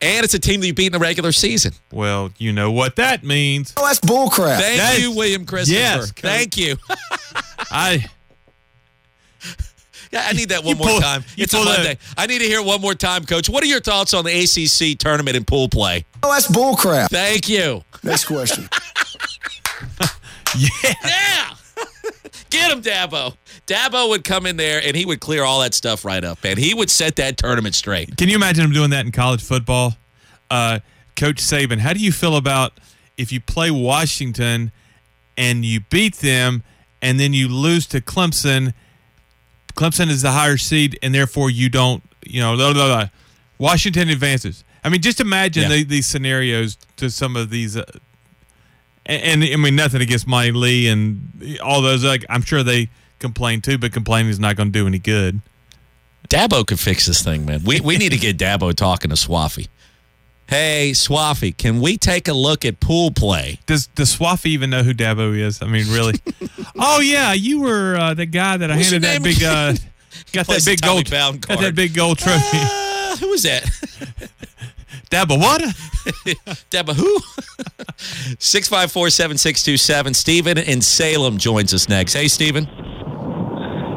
Speaker 14: And it's a team that you beat in the regular season.
Speaker 1: Well, you know what that means.
Speaker 28: Oh, that's bullcrap.
Speaker 14: Thank
Speaker 1: That's-
Speaker 14: you, William Christopher.
Speaker 1: Yes,
Speaker 14: Thank you.
Speaker 1: I
Speaker 14: Yeah, I need that one more
Speaker 1: pull-
Speaker 14: time. It's a
Speaker 1: pull that-
Speaker 14: Monday. I need to hear it one more time, Coach. What are your thoughts on the ACC tournament and pool play?
Speaker 28: Oh, that's bullcrap.
Speaker 14: Thank you.
Speaker 28: Next question.
Speaker 1: yeah.
Speaker 14: Yeah. Get him, Dabo. Dabo would come in there and he would clear all that stuff right up, and he would set that tournament straight.
Speaker 1: Can you imagine him doing that in college football? Uh, Coach Saban, how do you feel about if you play Washington and you beat them and then you lose to Clemson? Clemson is the higher seed, and therefore you don't, you know, blah, blah, blah. Washington advances. I mean, just imagine
Speaker 14: Yeah.
Speaker 1: the, these scenarios to some of these. Uh, and, and I mean, nothing against Monty Lee and all those. Like, I'm sure they complain too, but complaining is not going to do any good.
Speaker 14: Dabo could fix this thing, man. We we need to get Dabo talking to Swaffy. Hey, Swaffy, can we take a look at pool play?
Speaker 1: Does does Swaffy even know who Dabo is? I mean, really? oh yeah, you were uh, the guy that I
Speaker 14: What's
Speaker 1: handed that big uh, got that big gold got that big gold trophy.
Speaker 14: Uh, who was that?
Speaker 1: Dabo what?
Speaker 14: Deba who? 654-7627. Stephen in Salem joins us next. Hey, Stephen.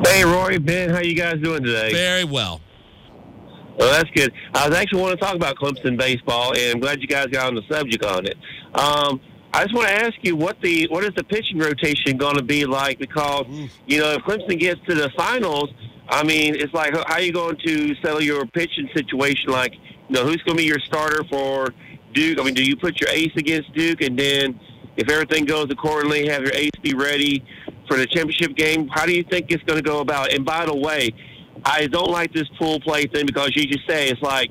Speaker 36: Hey, Rory, Ben, how you guys doing today?
Speaker 14: Very well.
Speaker 36: Well, that's good. I was actually want to talk about Clemson baseball, and I'm glad you guys got on the subject on it. Um, I just want to ask you what the what is the pitching rotation going to be like? Because you know, if Clemson gets to the finals, I mean, it's like how are you going to settle your pitching situation? Like, you know, who's going to be your starter for Duke? I mean, do you put your ace against Duke, and then if everything goes accordingly, have your ace be ready for the championship game? How do you think it's going to go about? And by the way, I don't like this pool play thing because you just say it's like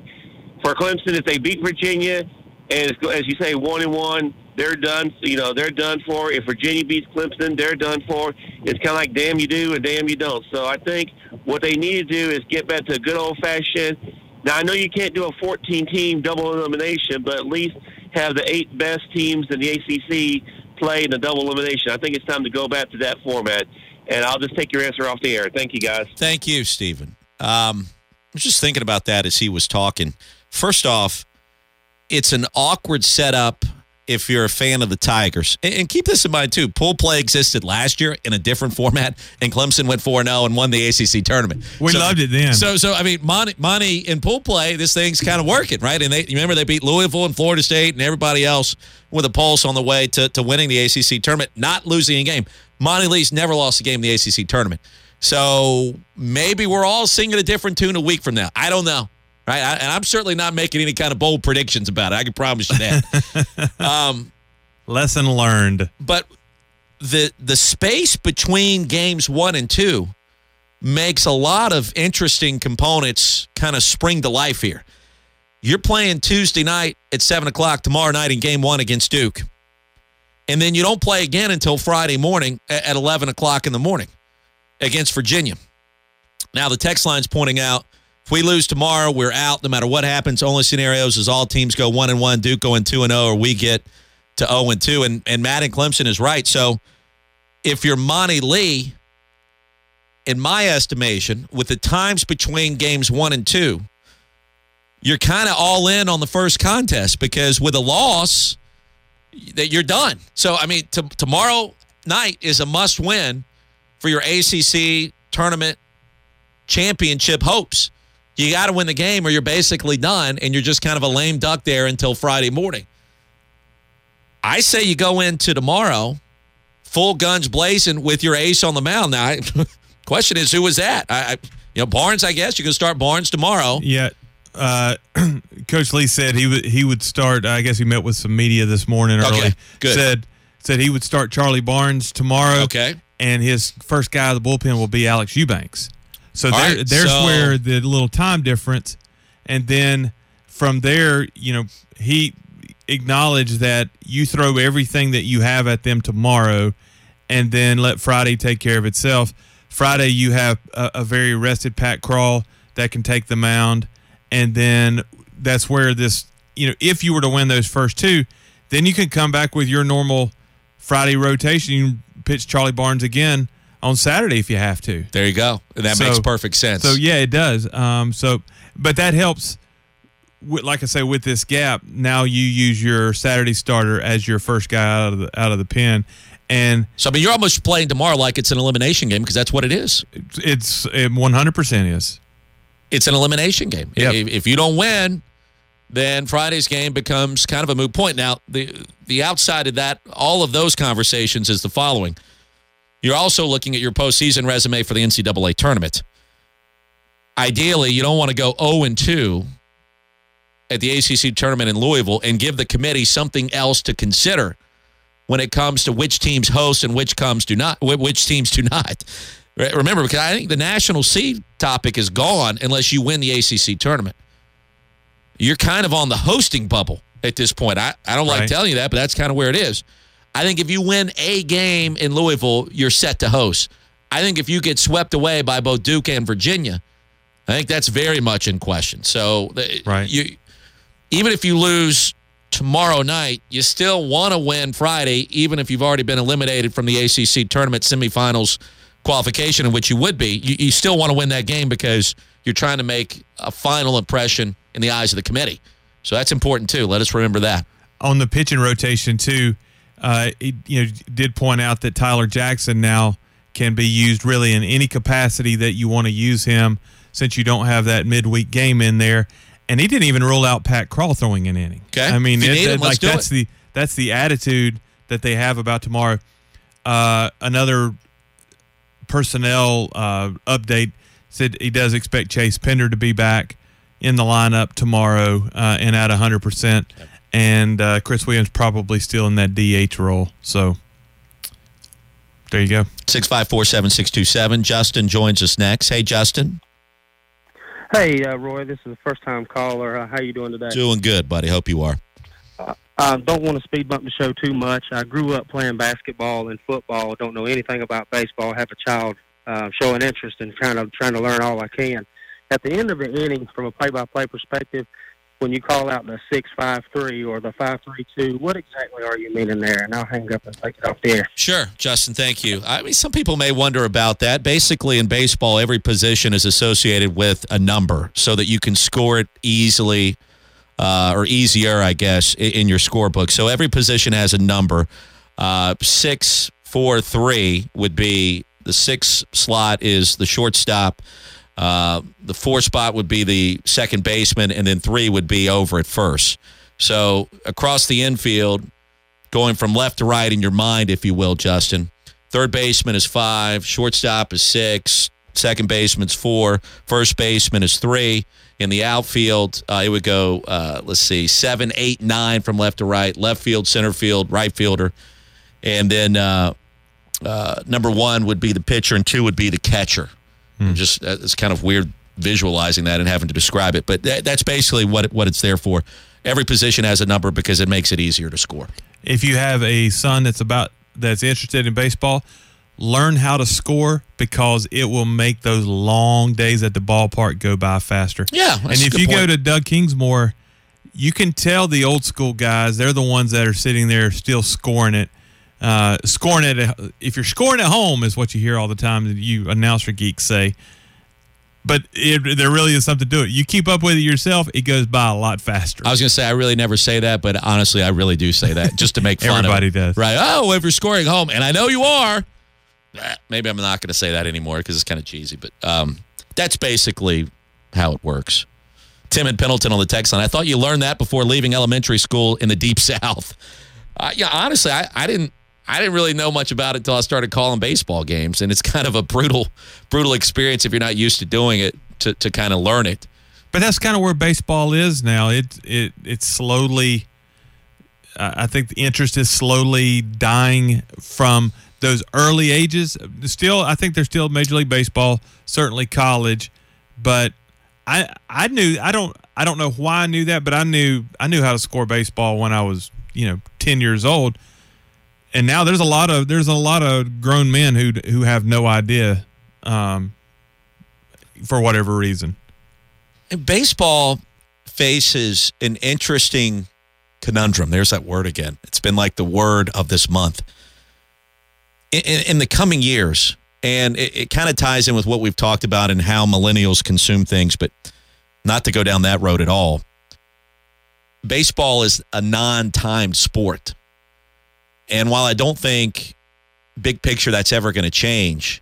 Speaker 36: for Clemson if they beat Virginia and as you say one and one they're done you know they're done for if Virginia beats Clemson they're done for it's kind of like damn you do and damn you don't so I think what they need to do is get back to a good old fashioned now I know you can't do a 14 team double elimination but at least have the eight best teams in the ACC play in the double elimination I think it's time to go back to that format and I'll just take your answer off the air thank you guys
Speaker 14: Thank you, Stephen. Um, I was just thinking about that as he was talking. First off, it's an awkward setup if you're a fan of the Tigers. And, keep this in mind, too. Pool play existed last year in a different format, and Clemson went 4 0 and won the ACC tournament.
Speaker 1: We loved it then.
Speaker 14: So, so I mean, money, money in pool play, this thing's kind of working, right? And they remember they beat Louisville and Florida State and everybody else with a pulse on the way to, to winning the ACC tournament, not losing a game. Monty Lee's never lost a game in the ACC tournament. So maybe we're all singing a different tune a week from now. I don't know. Right. I, and I'm certainly not making any kind of bold predictions about it. I can promise you that. um,
Speaker 1: Lesson learned.
Speaker 14: but the the space between games one and two makes a lot of interesting components kind of spring to life here. You're playing Tuesday night at seven o'clock tomorrow night in game one against Duke. And then you don't play again until Friday morning at 11 o'clock in the morning against Virginia. Now, the text line's pointing out if we lose tomorrow, we're out no matter what happens. Only scenarios is all teams go 1 and 1, Duke going 2 and 0, or we get to 0 and 2. And, and Matt and Clemson is right. So if you're Monty Lee, in my estimation, with the times between games one and two, you're kind of all in on the first contest because with a loss, that you're done. So I mean, t- tomorrow night is a must win for your ACC tournament championship hopes. You got to win the game, or you're basically done, and you're just kind of a lame duck there until Friday morning. I say you go into tomorrow full guns blazing with your ace on the mound. Now, I, question is, who was that? I, I, you know, Barnes. I guess you can start Barnes tomorrow.
Speaker 1: Yeah. Uh, Coach Lee said he would he would start. I guess he met with some media this morning early.
Speaker 14: Okay, good.
Speaker 1: Said said he would start Charlie Barnes tomorrow.
Speaker 14: Okay.
Speaker 1: And his first guy of the bullpen will be Alex Eubanks. So there,
Speaker 14: right,
Speaker 1: there's
Speaker 14: so-
Speaker 1: where the little time difference, and then from there, you know, he acknowledged that you throw everything that you have at them tomorrow, and then let Friday take care of itself. Friday, you have a, a very rested Pat Krall that can take the mound, and then that's where this, you know, if you were to win those first two, then you can come back with your normal Friday rotation. You can pitch Charlie Barnes again on Saturday if you have to.
Speaker 14: There you go. That
Speaker 1: So-
Speaker 14: makes perfect sense.
Speaker 1: So yeah, it does. Um, so, but that helps. With, like I say, with this gap, now you use your Saturday starter as your first guy out of the out of the pen, and
Speaker 14: So I mean, you're almost playing tomorrow like it's an elimination game because that's what it is.
Speaker 1: it's it one hundred percent is.
Speaker 14: It's an elimination game.
Speaker 1: Yep.
Speaker 14: If, if you don't win, then Friday's game becomes kind of a moot point. Now, the the outside of that, all of those conversations is the following: you're also looking at your postseason resume for the NCAA tournament. Ideally, you don't want to go 0 and 2 at the ACC tournament in Louisville and give the committee something else to consider when it comes to which teams host and which comes do not, which teams do not. Remember, because I think the national seed topic is gone unless you win the ACC tournament. You're kind of on the hosting bubble at this point. I, I don't like
Speaker 1: Right.
Speaker 14: telling you that, but that's kind of where it is. I think if you win a game in Louisville, you're set to host. I think if you get swept away by both Duke and Virginia, I think that's very much in question. So,
Speaker 1: Right.
Speaker 14: you even if you lose tomorrow night, you still want to win Friday, even if you've already been eliminated from the ACC tournament semifinals qualification, in which you would be. You, you still want to win that game because you're trying to make a final impression in the eyes of the committee. So that's important too. Let us remember that.
Speaker 1: on the pitching rotation too, uh, it, you know, did point out that Tyler Jackson now can be used really in any capacity that you want to use him, since you don't have that midweek game in there. And he didn't even rule out Pat Krall throwing an inning.
Speaker 14: Okay.
Speaker 1: I mean, it-
Speaker 14: him,
Speaker 1: like that's
Speaker 14: it.
Speaker 1: the that's the attitude that they have about tomorrow. Uh, another personnel uh, update said he does expect Chase Pender to be back in the lineup tomorrow uh, and at 100%. And uh, Chris Williams probably still in that DH role. So there you go.
Speaker 14: 654 7627. Justin joins us next. Hey, Justin.
Speaker 37: Hey, uh, Roy, this is a first-time caller. Uh, how you doing today?
Speaker 14: Doing good, buddy. Hope you are.
Speaker 37: I don't want to speed bump the show too much. I grew up playing basketball and football. Don't know anything about baseball. Have a child uh, showing interest and trying to trying to learn all I can. At the end of the inning, from a play-by-play perspective, when you call out the six-five-three or the five-three-two, what exactly are you meaning there? And I'll hang up and take it off the air.
Speaker 14: Sure, Justin, thank you. I mean, some people may wonder about that. Basically, in baseball, every position is associated with a number so that you can score it easily uh, or easier, I guess, in your scorebook. So every position has a number. Uh, six, four, three would be the six slot is the shortstop. Uh, the four spot would be the second baseman, and then three would be over at first. So across the infield, going from left to right in your mind, if you will, Justin. Third baseman is five, shortstop is six, second baseman's four, first baseman is three. In the outfield, uh, it would go, uh, let's see, seven, eight, nine from left to right, left field, center field, right fielder. And then uh, uh, number one would be the pitcher, and two would be the catcher. Just uh, it's kind of weird visualizing that and having to describe it, but that, that's basically what it, what it's there for. Every position has a number because it makes it easier to score.
Speaker 1: If you have a son that's about that's interested in baseball, learn how to score because it will make those long days at the ballpark go by faster.
Speaker 14: Yeah,
Speaker 1: and if you go to Doug Kingsmore, you can tell the old school guys. They're the ones that are sitting there still scoring it. Uh, scoring it. at- If you're scoring at home, is what you hear all the time. that You announcer geeks say. But it, there really is something to do it. You keep up with it yourself, it goes by a lot faster.
Speaker 14: I was going to say I really never say that, but honestly, I really do say that just to make fun
Speaker 1: Everybody
Speaker 14: of it.
Speaker 1: does.
Speaker 14: Right? Oh, if you're scoring home, and I know you are. Maybe I'm not going to say that anymore because it's kind of cheesy, but um, that's basically how it works. Tim and Pendleton on the text line. I thought you learned that before leaving elementary school in the deep south. Uh, yeah, honestly, I, I didn't. I didn't really know much about it until I started calling baseball games, and it's kind of a brutal, brutal experience if you're not used to doing it to, to kind of learn it.
Speaker 1: But that's kind of where baseball is now. It it it's slowly. I think the interest is slowly dying from those early ages. Still, I think there's still Major League Baseball, certainly college, but I I knew I don't I don't know why I knew that, but I knew I knew how to score baseball when I was you know ten years old, and now there's a lot of there's a lot of grown men who who have no idea, um, for whatever reason.
Speaker 14: And baseball faces an interesting conundrum. There's that word again. It's been like the word of this month. In, in, in the coming years, and it, it kind of ties in with what we've talked about and how millennials consume things, but not to go down that road at all. Baseball is a non timed sport. And while I don't think big picture that's ever going to change,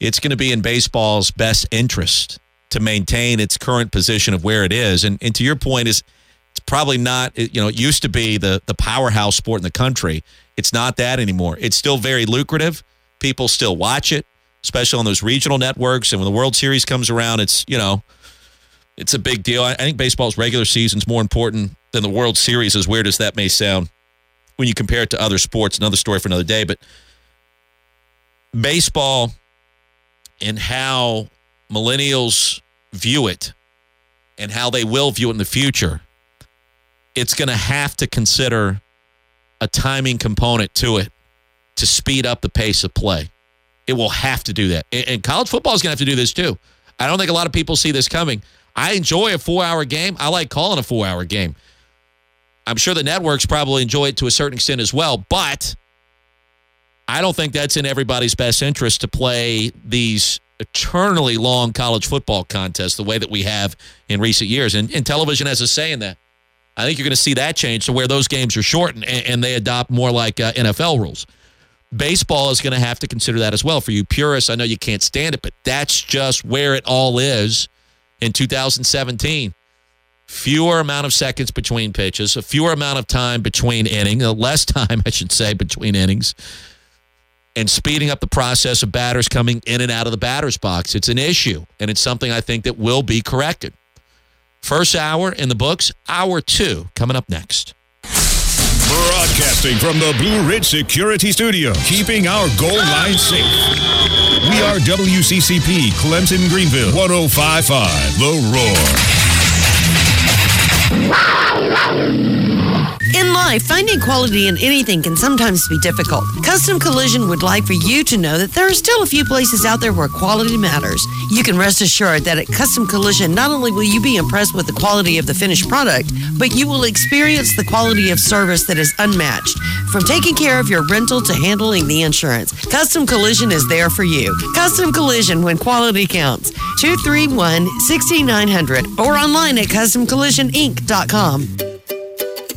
Speaker 14: it's going to be in baseball's best interest to maintain its current position of where it is. And, and to your point, is it's probably not. You know, it used to be the the powerhouse sport in the country. It's not that anymore. It's still very lucrative. People still watch it, especially on those regional networks. And when the World Series comes around, it's you know, it's a big deal. I, I think baseball's regular season's more important than the World Series, as weird as that may sound when you compare it to other sports. Another story for another day, but baseball and how millennials view it and how they will view it in the future, it's going to have to consider a timing component to it to speed up the pace of play. It will have to do that. And- college football is going to have to do this too. I don't think a lot of people see this coming. I enjoy a four hour game. I like calling a four hour game. I'm sure the networks probably enjoy it to a certain extent as well, but I don't think that's in everybody's best interest to play these eternally long college football contests the way that we have in recent years. And, and television has a say in that. I think you're going to see that change to where those games are shortened and, and they adopt more like uh, NFL rules. Baseball is going to have to consider that as well. For you purists, I know you can't stand it, but that's just where it all is in 2017. Fewer amount of seconds between pitches, a fewer amount of time between innings, uh, less time, I should say, between innings, and speeding up the process of batters coming in and out of the batter's box. It's an issue, and it's something I think that will be corrected. First hour in the books, hour two coming up next.
Speaker 38: Broadcasting from the Blue Ridge Security Studio, keeping our goal line safe. We are WCCP Clemson Greenville 1055 The Roar.
Speaker 39: In life, finding quality in anything can sometimes be difficult. Custom Collision would like for you to know that there are still a few places out there where quality matters. You can rest assured that at Custom Collision, not only will you be impressed with the quality of the finished product, but you will experience the quality of service that is unmatched. From taking care of your rental to handling the insurance, Custom Collision is there for you. Custom Collision when quality counts. 231 6900 or online at customcollisioninc.com.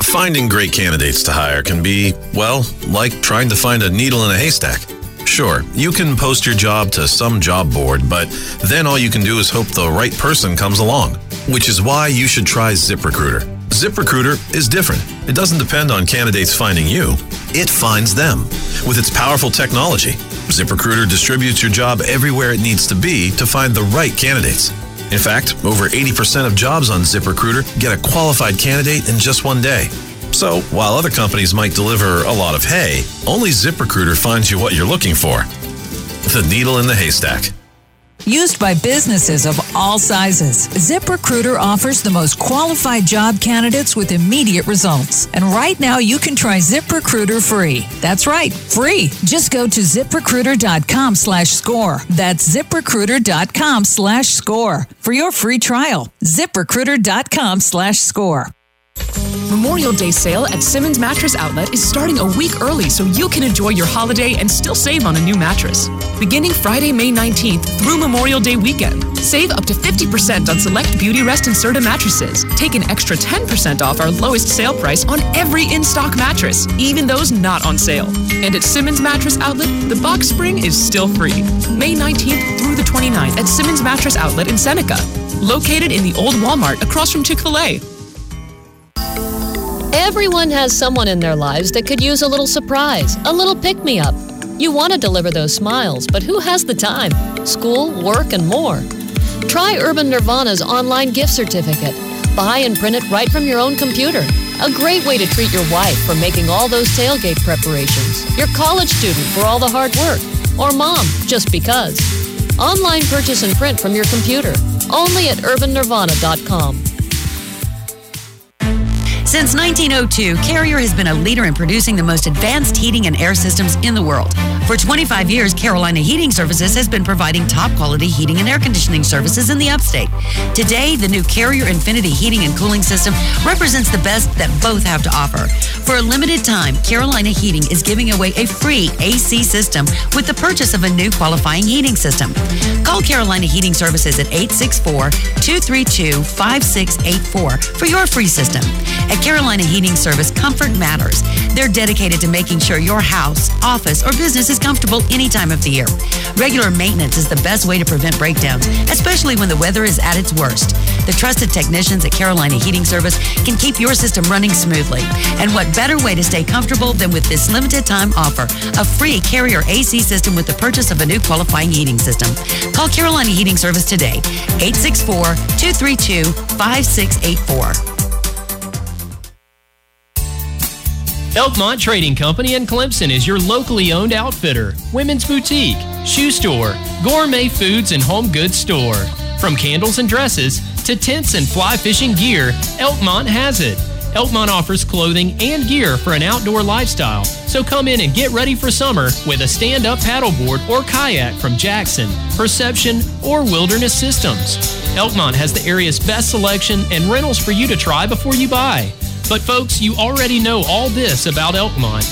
Speaker 40: Finding great candidates to hire can be, well, like trying to find a needle in a haystack. Sure, you can post your job to some job board, but then all you can do is hope the right person comes along. Which is why you should try ZipRecruiter. ZipRecruiter is different. It doesn't depend on candidates finding you, it finds them. With its powerful technology, ZipRecruiter distributes your job everywhere it needs to be to find the right candidates. In fact, over 80% of jobs on ZipRecruiter get a qualified candidate in just one day. So, while other companies might deliver a lot of hay, only ZipRecruiter finds you what you're looking for the needle in the haystack.
Speaker 41: Used by businesses of all sizes, ZipRecruiter offers the most qualified job candidates with immediate results. And right now, you can try ZipRecruiter free. That's right, free. Just go to ziprecruiter.com slash score. That's ziprecruiter.com slash score for your free trial. ZipRecruiter.com slash score.
Speaker 42: Memorial Day sale at Simmons Mattress Outlet is starting a week early so you can enjoy your holiday and still save on a new mattress. Beginning Friday, May 19th through Memorial Day weekend, save up to 50% on select Beauty Rest and Serta mattresses. Take an extra 10% off our lowest sale price on every in stock mattress, even those not on sale. And at Simmons Mattress Outlet, the box spring is still free. May 19th through the 29th at Simmons Mattress Outlet in Seneca, located in the old Walmart across from Chick fil A.
Speaker 43: Everyone has someone in their lives that could use a little surprise, a little pick me up. You want to deliver those smiles, but who has the time? School, work, and more. Try Urban Nirvana's online gift certificate. Buy and print it right from your own computer. A great way to treat your wife for making all those tailgate preparations, your college student for all the hard work, or mom just because. Online purchase and print from your computer. Only at urbannirvana.com.
Speaker 39: Since 1902, Carrier has been a leader in producing the most advanced heating and air systems in the world. For 25 years, Carolina Heating Services has been providing top quality heating and air conditioning services in the upstate. Today, the new Carrier Infinity heating and cooling system represents the best that both have to offer. For a limited time, Carolina Heating is giving away a free AC system with the purchase of a new qualifying heating system. Call Carolina Heating Services at 864 232 5684 for your free system. At Carolina Heating Service, comfort matters. They're dedicated to making sure your house, office, or business is comfortable any time of the year. Regular maintenance is the best way to prevent breakdowns, especially when the weather is at its worst. The trusted technicians at Carolina Heating Service can keep your system running smoothly. And what better way to stay comfortable than with this limited time offer? A free carrier AC system with the purchase of a new qualifying heating system. Call Carolina Heating Service today, 864 232 5684.
Speaker 44: Elkmont Trading Company in Clemson is your locally owned outfitter, women's boutique, shoe store, gourmet foods and home goods store. From candles and dresses to tents and fly fishing gear, Elkmont has it. Elkmont offers clothing and gear for an outdoor lifestyle. So come in and get ready for summer with a stand up paddleboard or kayak from Jackson, Perception, or Wilderness Systems. Elkmont has the area's best selection and rentals for you to try before you buy. But folks, you already know all this about Elkmont.